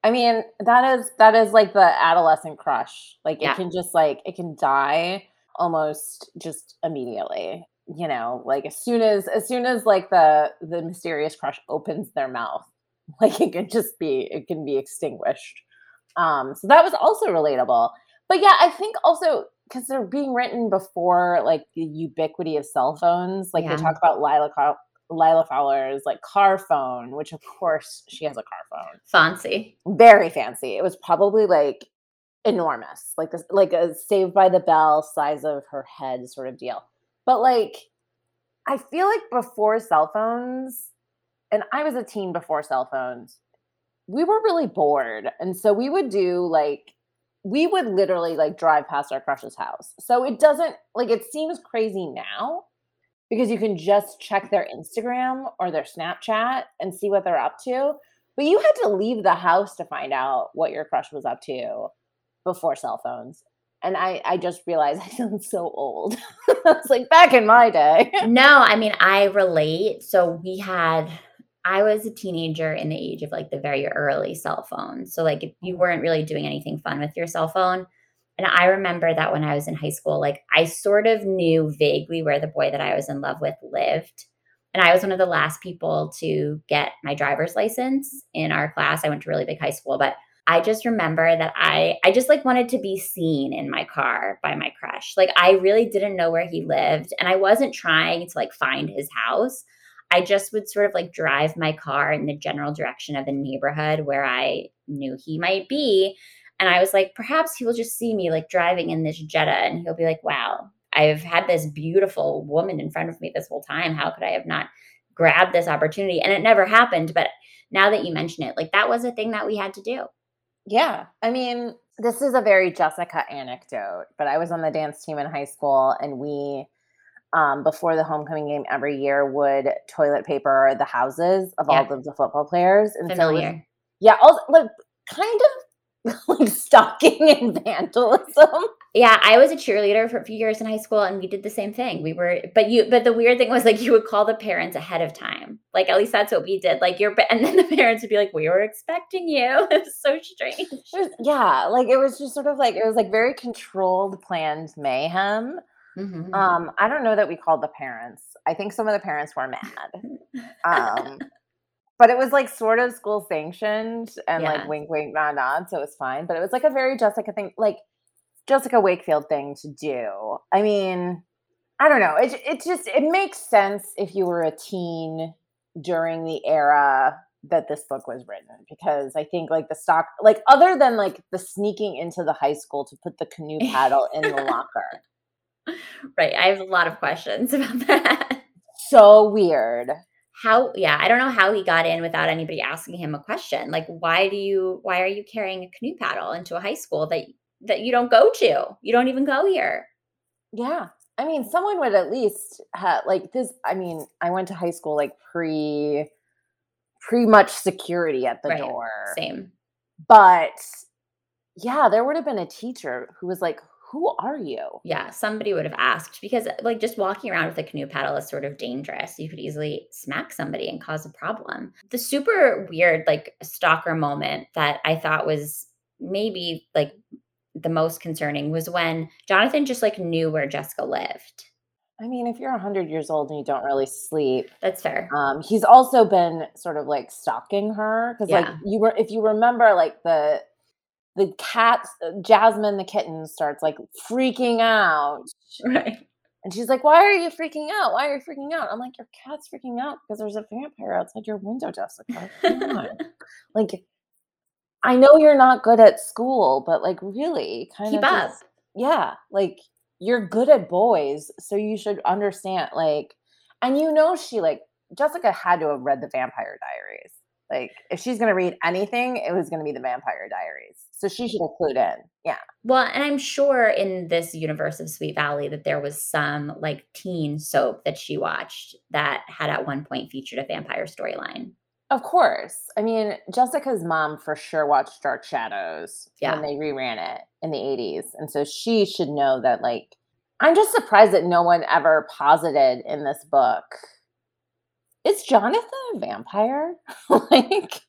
I mean, that is that is like the adolescent crush. Like it Yeah. can just like it can die almost just immediately. You know, like as soon as as soon as like the the mysterious crush opens their mouth, [laughs] like it can just be it can be extinguished. Um, so that was also relatable. But yeah, I think also because they're being written before like the ubiquity of cell phones. Like Yeah. they talk about Lila Car- Lila Fowler's like car phone, which of course she has a car phone Fancy. very fancy. It was probably like enormous, like this, like a Saved by the Bell size of her head sort of deal. But like, I feel like before cell phones, and I was a teen before cell phones, we were really bored, and so we would do like we would literally like drive past our crush's house. So it doesn't like it seems crazy now because you can just check their Instagram or their Snapchat and see what they're up to. But you had to leave the house to find out what your crush was up to before cell phones. And I, I just realized [laughs] I sound so old. [laughs] it's like back in my day. [laughs] No, I mean, I relate. So we had, I was a teenager in the age of like the very early cell phone. So, like, if you mm-hmm. weren't really doing anything fun with your cell phone. And I remember that when I was in high school, like, I sort of knew vaguely where the boy that I was in love with lived. And I was one of the last people to get my driver's license in our class. I went to really big high school, but I just remember that I I just like wanted to be seen in my car by my crush. Like I really didn't know where he lived and I wasn't trying to like find his house. I just would sort of like drive my car in the general direction of the neighborhood where I knew he might be. And I was like, perhaps he will just see me like driving in this Jetta and he'll be like, wow, I've had this beautiful woman in front of me this whole time. How could I have not grabbed this opportunity? And it never happened. But now that you mention it, like that was a thing that we had to do. Yeah. I mean, this is a very Jessica anecdote, but I was on the dance team in high school and we um, before the homecoming game every year would toilet paper the houses of Yeah. all of the football players. And so it was- Familiar. yeah, also like kind of [laughs] like stalking [laughs] and vandalism. Yeah, I was a cheerleader for a few years in high school and we did the same thing. We were but you but the weird thing was like you would call the parents ahead of time. Like at least that's what we did. Like your and then the [laughs] parents would be like, "We were expecting you." [laughs] It's so strange. It was- yeah, like it was just sort of like it was like very controlled, planned mayhem. Mhm. Um, I don't know that we called the parents. I think some of the parents were mad. Um, but it was like sort of school sanctioned and Yeah. like wink, wink, nod, nod. So it was fine. But it was like a very Jessica thing, like Jessica Wakefield thing to do. I mean, I don't know. It it just it makes sense if you were a teen during the era that this book was written because I think like the stock like other than like the sneaking into the high school to put the canoe [laughs] paddle in the locker. right. I have a lot of questions [laughs] about that. So weird. How yeah, I don't know how he got in without anybody asking him a question. Like why do you why are you carrying a canoe paddle into a high school that that you don't go to? You don't even go here. Yeah. I mean, someone would at least have like this. I mean, I went to high school like pre pre much security at the Right. door. Same. But yeah, there would have been a teacher who was like, Who are you? Yeah, somebody would have asked because, like, just walking around with a canoe paddle is sort of dangerous. You could easily smack somebody and cause a problem. The super weird, like, stalker moment that I thought was maybe like the most concerning was when Jonathan just like knew where Jessica lived. I mean, if you're 100 years old and you don't really sleep, That's fair. um, he's also been sort of like stalking her because, like, you were, if you remember, like the the cat, Jasmine the kitten starts like freaking out [laughs] Right. And she's like, Why are you freaking out? Why are you freaking out? I'm like, Your cat's freaking out because there's a vampire outside your window, Jessica. [laughs] Like, I know you're not good at school, but like, really, kind Keep of. up. just- yeah. Like, you're good at boys. So you should understand. Like, and you know, she like, Jessica had to have read the Vampire Diaries. Like, if she's going to read anything, it was going to be the Vampire Diaries. So she should have clued in. Yeah. Well, and I'm sure in this universe of Sweet Valley that there was some like teen soap that she watched that had at one point featured a vampire storyline. Of course. I mean, Jessica's mom for sure watched Dark Shadows Yeah. when they reran it in the 80s. And so she should know that, like, I'm just surprised that no one ever posited in this book. Is Jonathan a vampire? [laughs] like,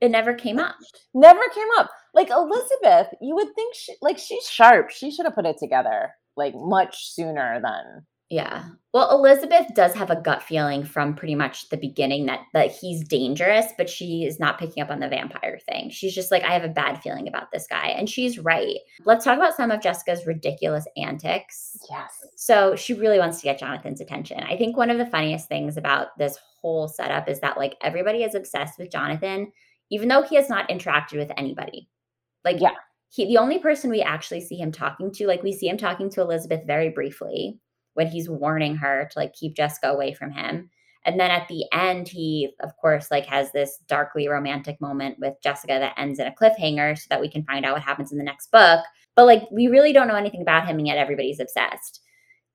It never came up. Never came up. Like Elizabeth, you would think she like she's sharp. She should have put it together like much sooner than yeah. Well, Elizabeth does have a gut feeling from pretty much the beginning that that he's dangerous, but she is not picking up on the vampire thing. She's just like, I have a bad feeling about this guy. And she's right. Let's talk about some of Jessica's ridiculous antics. Yes. So she really wants to get Jonathan's attention. I think one of the funniest things about this whole setup is that like everybody is obsessed with Jonathan, even though he has not interacted with anybody. Like, yeah. He, the only person we actually see him talking to, like we see him talking to Elizabeth very briefly when he's warning her to like keep Jessica away from him. And then at the end, he, of course, like has this darkly romantic moment with Jessica that ends in a cliffhanger so that we can find out what happens in the next book. But like, we really don't know anything about him, and yet everybody's obsessed.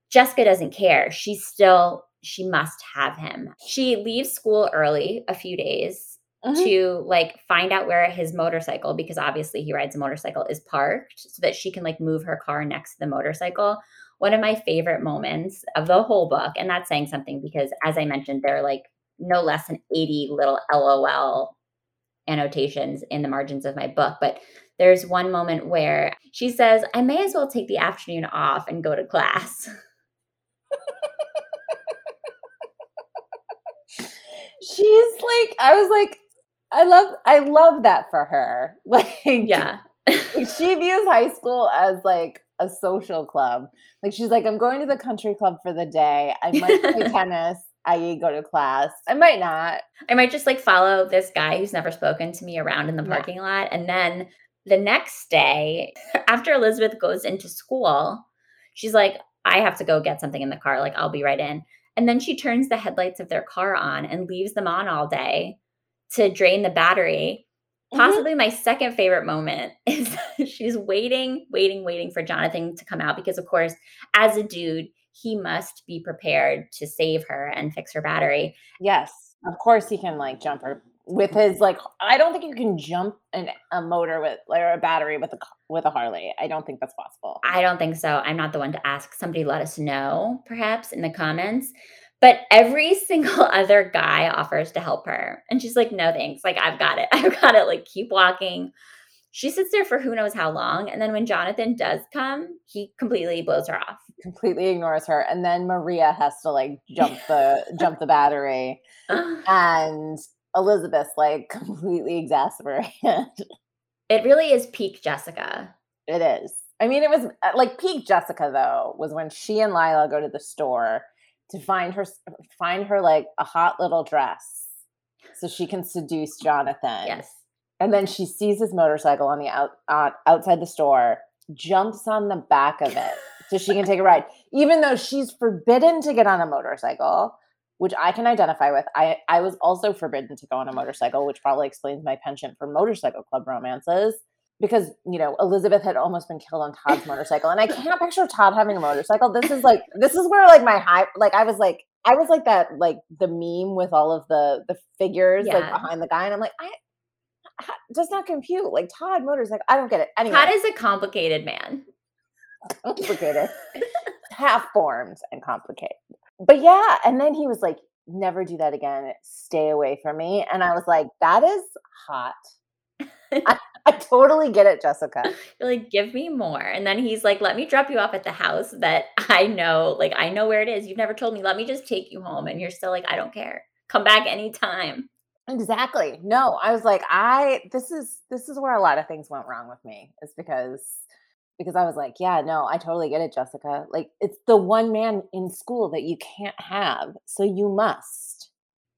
Jessica doesn't care. She's still, she must have him. She leaves school early a few days mm-hmm. to like find out where his motorcycle, because obviously he rides a motorcycle, is parked so that she can like move her car next to the motorcycle one of my favorite moments of the whole book. And that's saying something because, as I mentioned, there are like no less than 80 little LOL annotations in the margins of my book. But there's one moment where she says, I may as well take the afternoon off and go to class. [laughs] She's like, I was like, I love I love that for her. [laughs] Like yeah. [laughs] she views high school as like a social club. Like she's like, I'm going to the country club for the day. I might play [laughs] tennis. I go to class. I might not. I might just like follow this guy who's never spoken to me around in the parking yeah. lot. And then the next day, [laughs] after Elizabeth goes into school, she's like, I have to go get something in the car. Like, I'll be right in. And then she turns the headlights of their car on and leaves them on all day to drain the battery. Mm-hmm. Possibly mm-hmm. my second favorite moment [laughs] is she's waiting, waiting, waiting for Jonathan to come out because, of course, as a dude, he must be prepared to save her and fix her battery. Yes, of course, he can like jump her with his like. I don't think you can jump an, a motor with or a battery with a with a Harley. I don't think that's possible. I don't think so. I'm not the one to ask. Somebody let us know, perhaps in the comments. But every [laughs] single other guy offers to help her. And she's like, no thanks. Like, I've got it. [laughs] I've got it. Like, keep walking. She sits there for who knows how long. And then when Jonathan does come, he completely blows her off. Completely ignores her. And then Maria has to like jump [laughs] the jump the battery. and Elizabeth's like completely exasperated. It really is peak Jessica. It is. I mean, it was uh, like peak Jessica though, was when she and Lila go to the store to find her find her like a hot little dress so she can seduce Jonathan. Yes. And then she sees his motorcycle on the out uh, outside the store, jumps on the back of it so she can take a ride, even though she's forbidden to get on a motorcycle, which I can identify with. I I was also forbidden to go on a motorcycle, which probably explains my penchant for motorcycle club romances because you know Elizabeth had almost been killed on Todd's motorcycle, and I can't picture Todd having a motorcycle. This is like this is where like my high like I was like I was like that like the meme with all of the the figures yeah. like behind the guy, and I'm like I, does not compute like Todd motorcycle. I don't get it. Anyway, Todd is a complicated man. [laughs] Complicated, half formed and complicated. But yeah, and then he was like, "Never do that again. Stay away from me." And I was like, "That is hot." I, I totally get it, Jessica. [laughs] You're like, give me more. And then he's like, let me drop you off at the house that [laughs] I know, like, I know where it is. You've never told me. Let me just take you home. And you're still like, I don't care. Come back anytime. Exactly. No, I was like, I, this is, this is where a lot of things went wrong with me is because, because I was like, yeah, no, I totally get it, Jessica. Like, it's the one man in school that you can't have. So you must.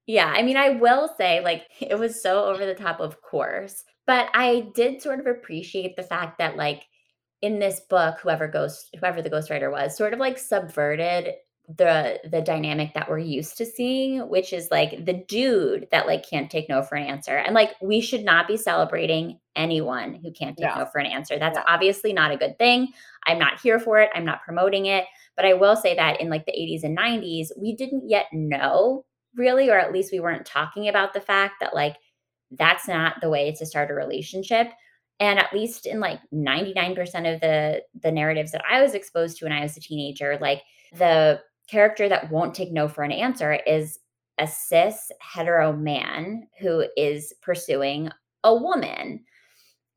Yeah. I mean, I will say, like, [laughs] it was so over the top, of course but I did sort of appreciate the fact that like in this book, whoever ghost whoever the ghostwriter was, sort of like subverted the the dynamic that we're used to seeing, which is like the dude that like can't take no for an answer. And like we should not be celebrating anyone who can't take yeah. no for an answer. That's yeah. obviously not a good thing. I'm not here for it. I'm not promoting it. But I will say that in like the 80s and 90s, we didn't yet know really, or at least we weren't talking about the fact that like that's not the way to start a relationship and at least in like 99% of the the narratives that i was exposed to when i was a teenager like the character that won't take no for an answer is a cis hetero man who is pursuing a woman.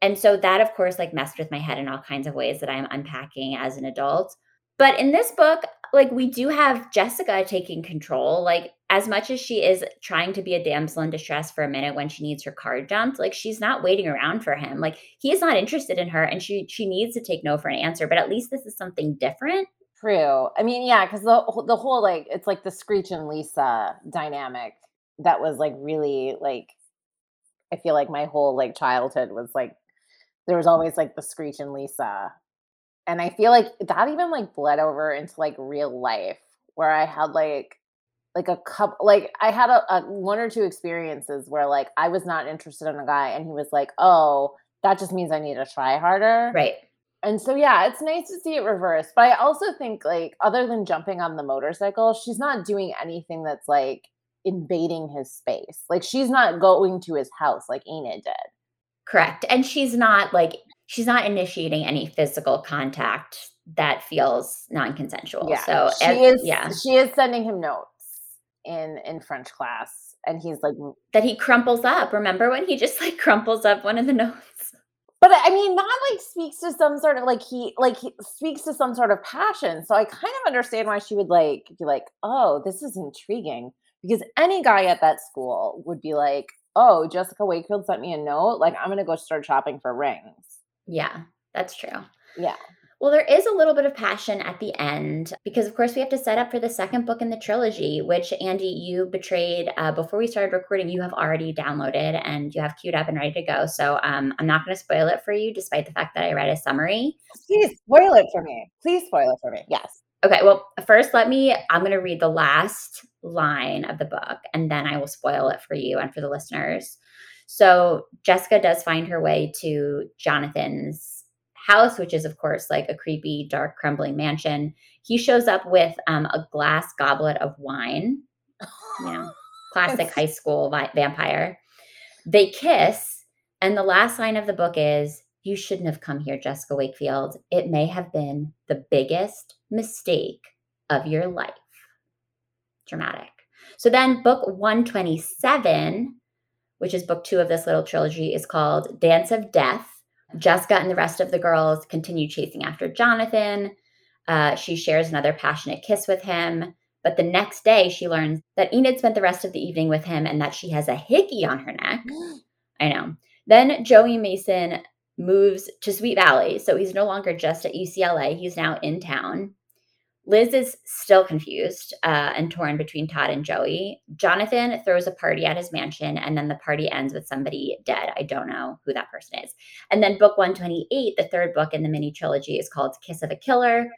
And so that, of course, like messed with my head in all kinds of ways that I'm unpacking as an adult. But in this book, like we do have Jessica taking control. Like as much as she is trying to be a damsel in distress for a minute when she needs her card dumped, like she's not waiting around for him. Like he is not interested in her and she she needs to take no for an answer, but at least this is something different. True. I mean, yeah, cuz the the whole like it's like the Screech and Lisa dynamic that was like really like I feel like my whole like childhood was like there was always like the Screech and Lisa and I feel like that even like bled over into like real life where I had like like a couple like I had a, a one or two experiences where like I was not interested in a guy and he was like, "Oh, that just means I need to try harder." Right. And so yeah, it's nice to see it reversed. But I also think like other than jumping on the motorcycle, she's not doing anything that's like invading his space. Like she's not going to his house like Enid did. Correct. And she's not like she's not initiating any physical contact that feels non-consensual. Yeah. So she as, is yeah. she is sending him notes in in French class and he's like that he crumples up. Remember when he just like crumples up one of the [laughs] notes? But I mean, that like speaks to some sort of like he like he speaks to some sort of passion. So I kind of understand why she would like be like, "Oh, this is intriguing." Because any guy at that school would be like, "Oh, Jessica Wakefield sent me a note. Like, I'm gonna go start shopping for rings." Yeah, that's true. Yeah. Well, there is a little bit of passion at the end because, of course, we have to set up for the second book in the trilogy, which Andie, you betrayed uh, before we started recording. You have already downloaded and you have queued up and ready to go. So um, I'm not going to spoil it for you, despite the fact that I read a summary. Please spoil it for me. Please spoil it for me. Yes. Okay. Well, first, let me, I'm going to read the last line of the book and then I will spoil it for you and for the listeners. So Jessica does find her way to Jonathan's house, which is, of course, like a creepy, dark, crumbling mansion. He shows up with um, a glass goblet of wine. [laughs] You know, classic high school vi- vampire. They kiss, and the last line of the book is You shouldn't have come here, Jessica Wakefield. It may have been the biggest mistake of your life. Dramatic. So then, book 127 which is book two of this little trilogy, is called Dance of Death. Jessica and the rest of the girls continue chasing after Jonathan. Uh, she shares another passionate kiss with him. But the next day, she learns that Enid spent the rest of the evening with him and that she has a hickey on her neck. [gasps] I know. Then Joey Mason moves to Sweet Valley. So he's no longer just at UCLA, he's now in town. Liz is still confused uh, and torn between Todd and Joey. Jonathan throws a party at his mansion, and then the party ends with somebody dead. I don't know who that person is. And then, book 128, the third book in the mini trilogy, is called Kiss of a Killer.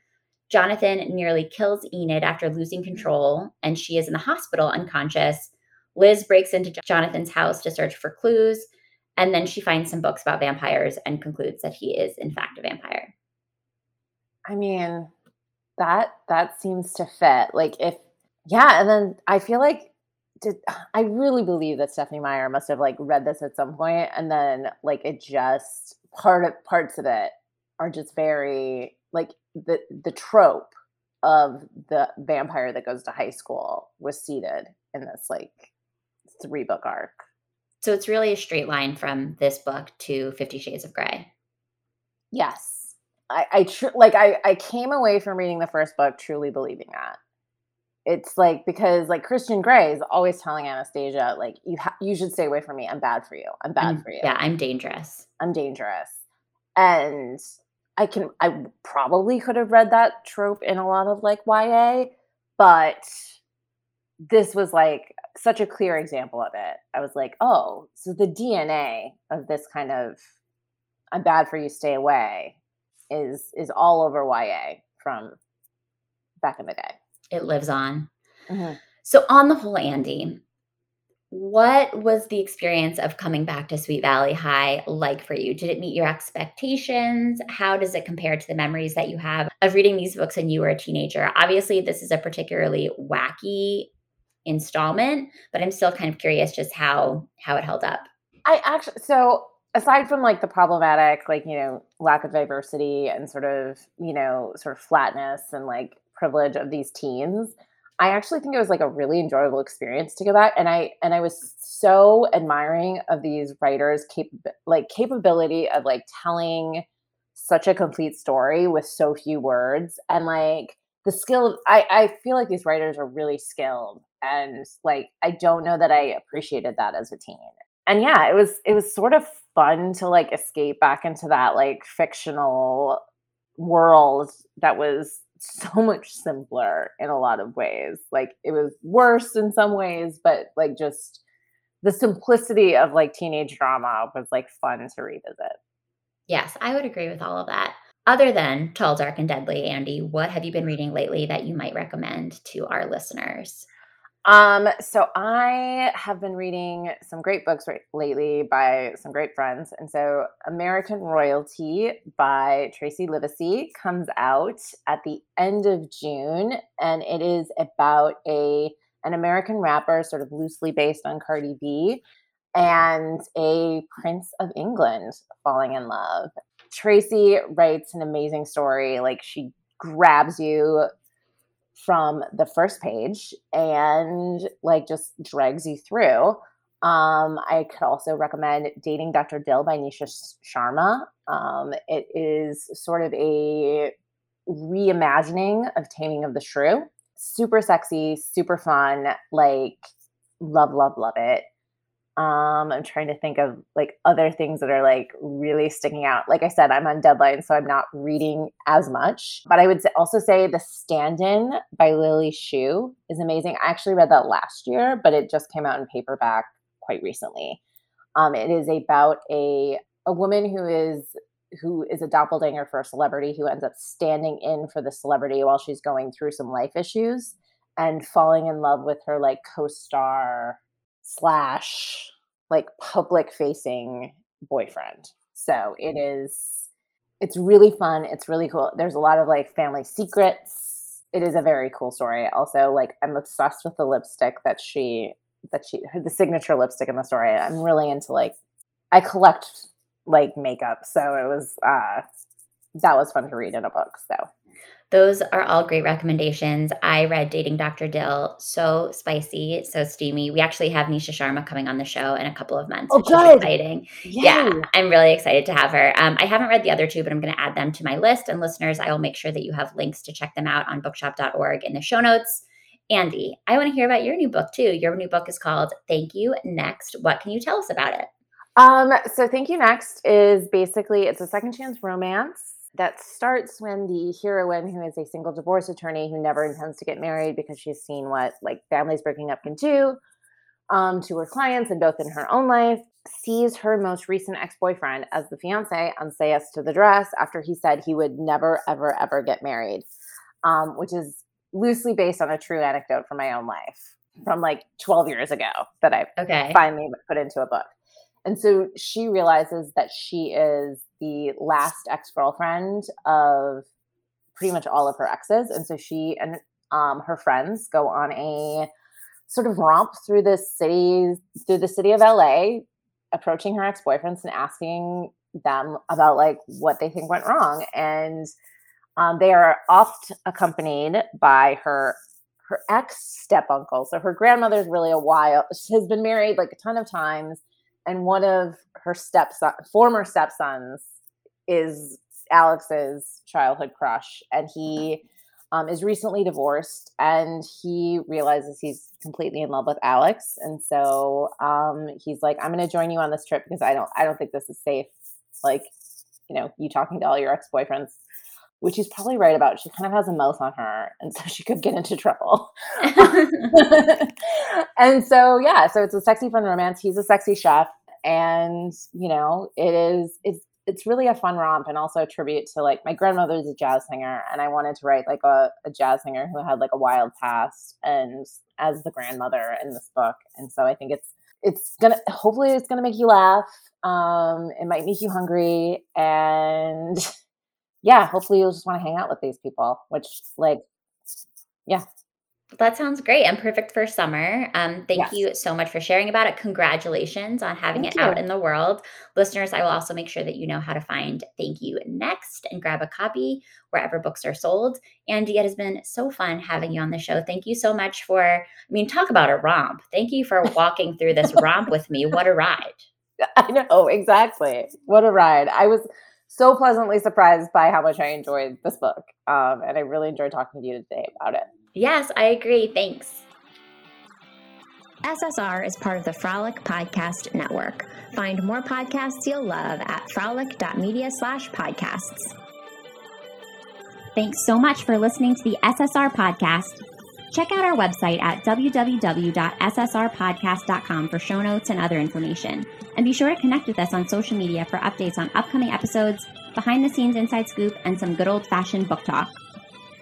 Jonathan nearly kills Enid after losing control, and she is in the hospital unconscious. Liz breaks into Jonathan's house to search for clues, and then she finds some books about vampires and concludes that he is, in fact, a vampire. I mean, that that seems to fit. Like if yeah, and then I feel like did [sighs] I really believe that Stephenie Meyer must have like read this at some point and then like it just part of parts of it are just very like the the trope of the vampire that goes to high school was seated in this like three book arc. So it's really a straight line from this book to 50 Shades of Grey. Yes. I, I tr- like I, I came away from reading the first book truly believing that. It's like because like Christian Grey is always telling Anastasia like you ha- you should stay away from me. I'm bad for you. I'm bad I'm, for you. Yeah, I'm dangerous. I'm dangerous. And I can I probably could have read that trope in a lot of like YA, but this was like such a clear example of it. I was like, oh, so the DNA of this kind of I'm bad for you, stay away is is all over YA from back in the day. It lives on. Mm-hmm. So on the whole, Andie, what was the experience of coming back to Sweet Valley High like for you? Did it meet your expectations? How does it compare to the memories that you have of reading these books when you were a teenager? Obviously, this is a particularly wacky installment, but I'm still kind of curious just how how it held up. I actually so aside from like the problematic like you know lack of diversity and sort of you know sort of flatness and like privilege of these teens I actually think it was like a really enjoyable experience to go back and I and I was so admiring of these writers cap- like capability of like telling such a complete story with so few words and like the skill I I feel like these writers are really skilled and like I don't know that I appreciated that as a teen. And yeah, it was it was sort of fun to like escape back into that like fictional world that was [laughs] so much simpler in a lot of ways. Like it was worse in some ways, but like just the simplicity of like teenage drama was like fun to revisit. Yes, I would agree with all of that. Other than Tall, Dark, and Deadly, Andie, what have you been reading lately that you might recommend to our listeners? Um, so I have been reading some great books right, lately by some great friends. And so American Royalty by Tracey Livesay comes out at the end of June. And it is about a an American rapper, sort of loosely based on Cardi B, and a prince of England falling in love. Tracey writes an amazing story. Like she grabs you from the first page and like just drags you through. Um, I could also recommend Dating Dr. Dill by Nisha Sharma. Um, it is sort of a reimagining of Taming of the Shrew. Super sexy, super fun. Like, love, love, love it. Um, I'm trying to think of like other things that are like really sticking out. Like I said, I'm on deadline, so I'm not reading as much. But I would also say The Stand In by Lily Chu is amazing. I actually read that last year, but it just came out in paperback quite recently. Um, it is about a a woman who is who is a doppelganger for a celebrity who ends up standing in for the celebrity while she's going through some life issues and falling in love with her like co-star slash like public facing boyfriend. So it is it's really fun. It's really cool. There's a lot of like family secrets. It is a very cool story. Also, like I'm obsessed with the lipstick that she that she the signature lipstick in the story. I'm really into like I collect like makeup, so it was uh that was fun to read in a book. So those are all great recommendations. I read Dating Dr. Dill, so spicy, so steamy. We actually have Nisha Sharma coming on the show in a couple of months, oh, which good. is exciting. Yay. Yeah, I'm really excited to have her. Um, I haven't read the other two, but I'm going to add them to my list. And listeners, I will make sure that you have links to check them out on bookshop.org in the show notes. Andie, I want to hear about your new book too. Your new book is called Thank You Next. What can you tell us about it? Um, so Thank You Next is basically it's a second chance romance that starts when the heroine, who is a single divorce attorney who never intends to get married because she's seen what like families breaking up can do um, to her clients and both in her own life, sees her most recent ex boyfriend as the fiance and say yes to the dress after he said he would never, ever, ever get married, um, which is loosely based on a true anecdote from my own life from like 12 years ago that I okay. finally put into a book. And so she realizes that she is the last ex girlfriend of pretty much all of her exes. And so she and um, her friends go on a sort of romp through the city, through the city of LA, approaching her ex boyfriends and asking them about like what they think went wrong. And um, they are oft accompanied by her her ex step uncle. So her grandmother's really a wild. She has been married like a ton of times and one of her stepson, former stepsons, is Alex's childhood crush, and he um, is recently divorced, and he realizes he's completely in love with Alex, and so um, he's like, "I'm going to join you on this trip because I don't, I don't think this is safe. Like, you know, you talking to all your ex boyfriends." Which he's probably right about. She kind of has a mouth on her, and so she could get into trouble. [laughs] [laughs] and so, yeah, so it's a sexy, fun romance. He's a sexy chef, and you know it is it's it's really a fun romp and also a tribute to like my grandmother's a jazz singer and i wanted to write like a, a jazz singer who had like a wild past and as the grandmother in this book and so i think it's it's gonna hopefully it's gonna make you laugh um it might make you hungry and [laughs] yeah hopefully you'll just want to hang out with these people which like yeah That sounds great and perfect for summer. Um, thank Yes. you so much for sharing about it. Congratulations on having Thank it out in the world. Listeners, I will also make sure that you know how to find Thank You Next and grab a copy wherever books are sold. Andie, it has been so fun having you on the show. Thank you so much for, I mean, talk about a romp. Thank you for walking through this romp with me. What a ride. [laughs] I know, exactly. What a ride. I was so pleasantly surprised by how much I enjoyed this book. Um, and I really enjoyed talking to you today about it. Yes, I agree. Thanks. SSR is part of the Frolic Podcast Network. Find more podcasts you'll love at frolic.media slash podcasts. Thanks so much for listening to the SSR podcast. Check out our website at www.ssrpodcast.com for show notes and other information. And be sure to connect with us on social media for updates on upcoming episodes, behind the scenes inside scoop, and some good old fashioned book talk.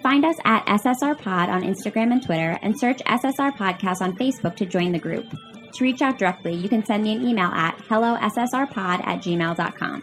Find us at SSR Pod on Instagram and Twitter, and search SSR Podcast on Facebook to join the group. To reach out directly, you can send me an email at hellossrpod at gmail.com.